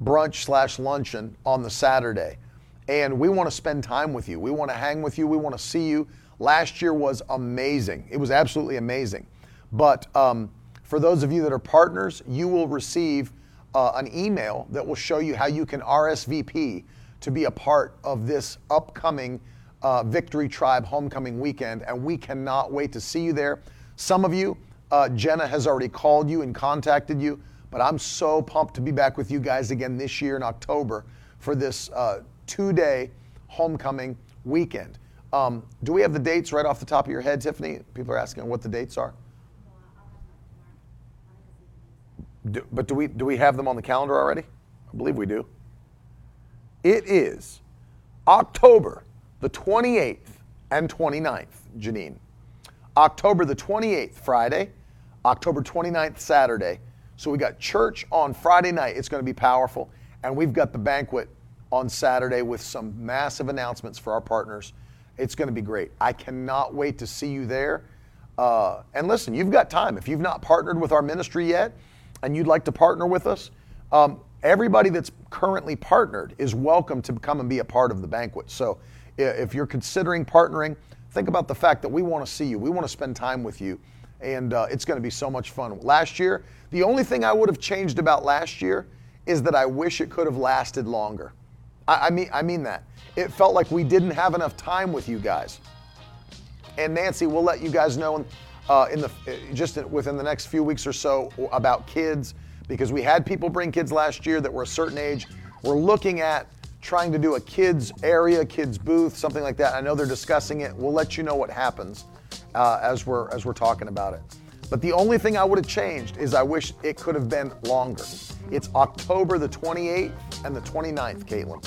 brunch slash luncheon on the Saturday. And we want to spend time with you. We want to hang with you. We want to see you. Last year was amazing. It was absolutely amazing. But um, for those of you that are partners, you will receive uh, an email that will show you how you can RSVP to be a part of this upcoming uh, Victory Tribe homecoming weekend. And we cannot wait to see you there. Some of you, uh, Jenna has already called you and contacted you, but I'm so pumped to be back with you guys again this year in October for this uh, two day homecoming weekend. Um, do we have the dates right off the top of your head, Tiffany? People are asking what the dates are. Do, but do we do we have them on the calendar already? I believe we do. It is October the 28th and 29th, Janine. October the 28th, Friday, October 29th, Saturday. So we got church on Friday night. It's going to be powerful. And we've got the banquet on Saturday with some massive announcements for our partners. It's going to be great. I cannot wait to see you there. Uh, and listen, you've got time. If you've not partnered with our ministry yet and you'd like to partner with us, um, everybody that's currently partnered is welcome to come and be a part of the banquet. So if you're considering partnering, think about the fact that we want to see you. We want to spend time with you. And uh, it's going to be so much fun. Last year, the only thing I would have changed about last year is that I wish it could have lasted longer. I, I mean, I mean that. It felt like we didn't have enough time with you guys. And Nancy, we'll let you guys know uh, in the just within the next few weeks or so about kids because we had people bring kids last year that were a certain age. We're looking at trying to do a kids area, kids booth, something like that. I know they're discussing it. We'll let you know what happens uh, as we're as we're talking about it. But the only thing I would have changed is I wish it could have been longer. It's October the 28th and the 29th, Caitlin.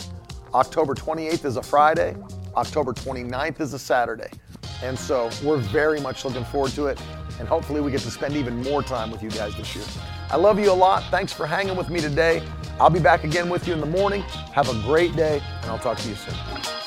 October 28th is a Friday, October 29th is a Saturday. And so we're very much looking forward to it. And hopefully we get to spend even more time with you guys this year. I love you a lot. Thanks for hanging with me today. I'll be back again with you in the morning. Have a great day, and I'll talk to you soon.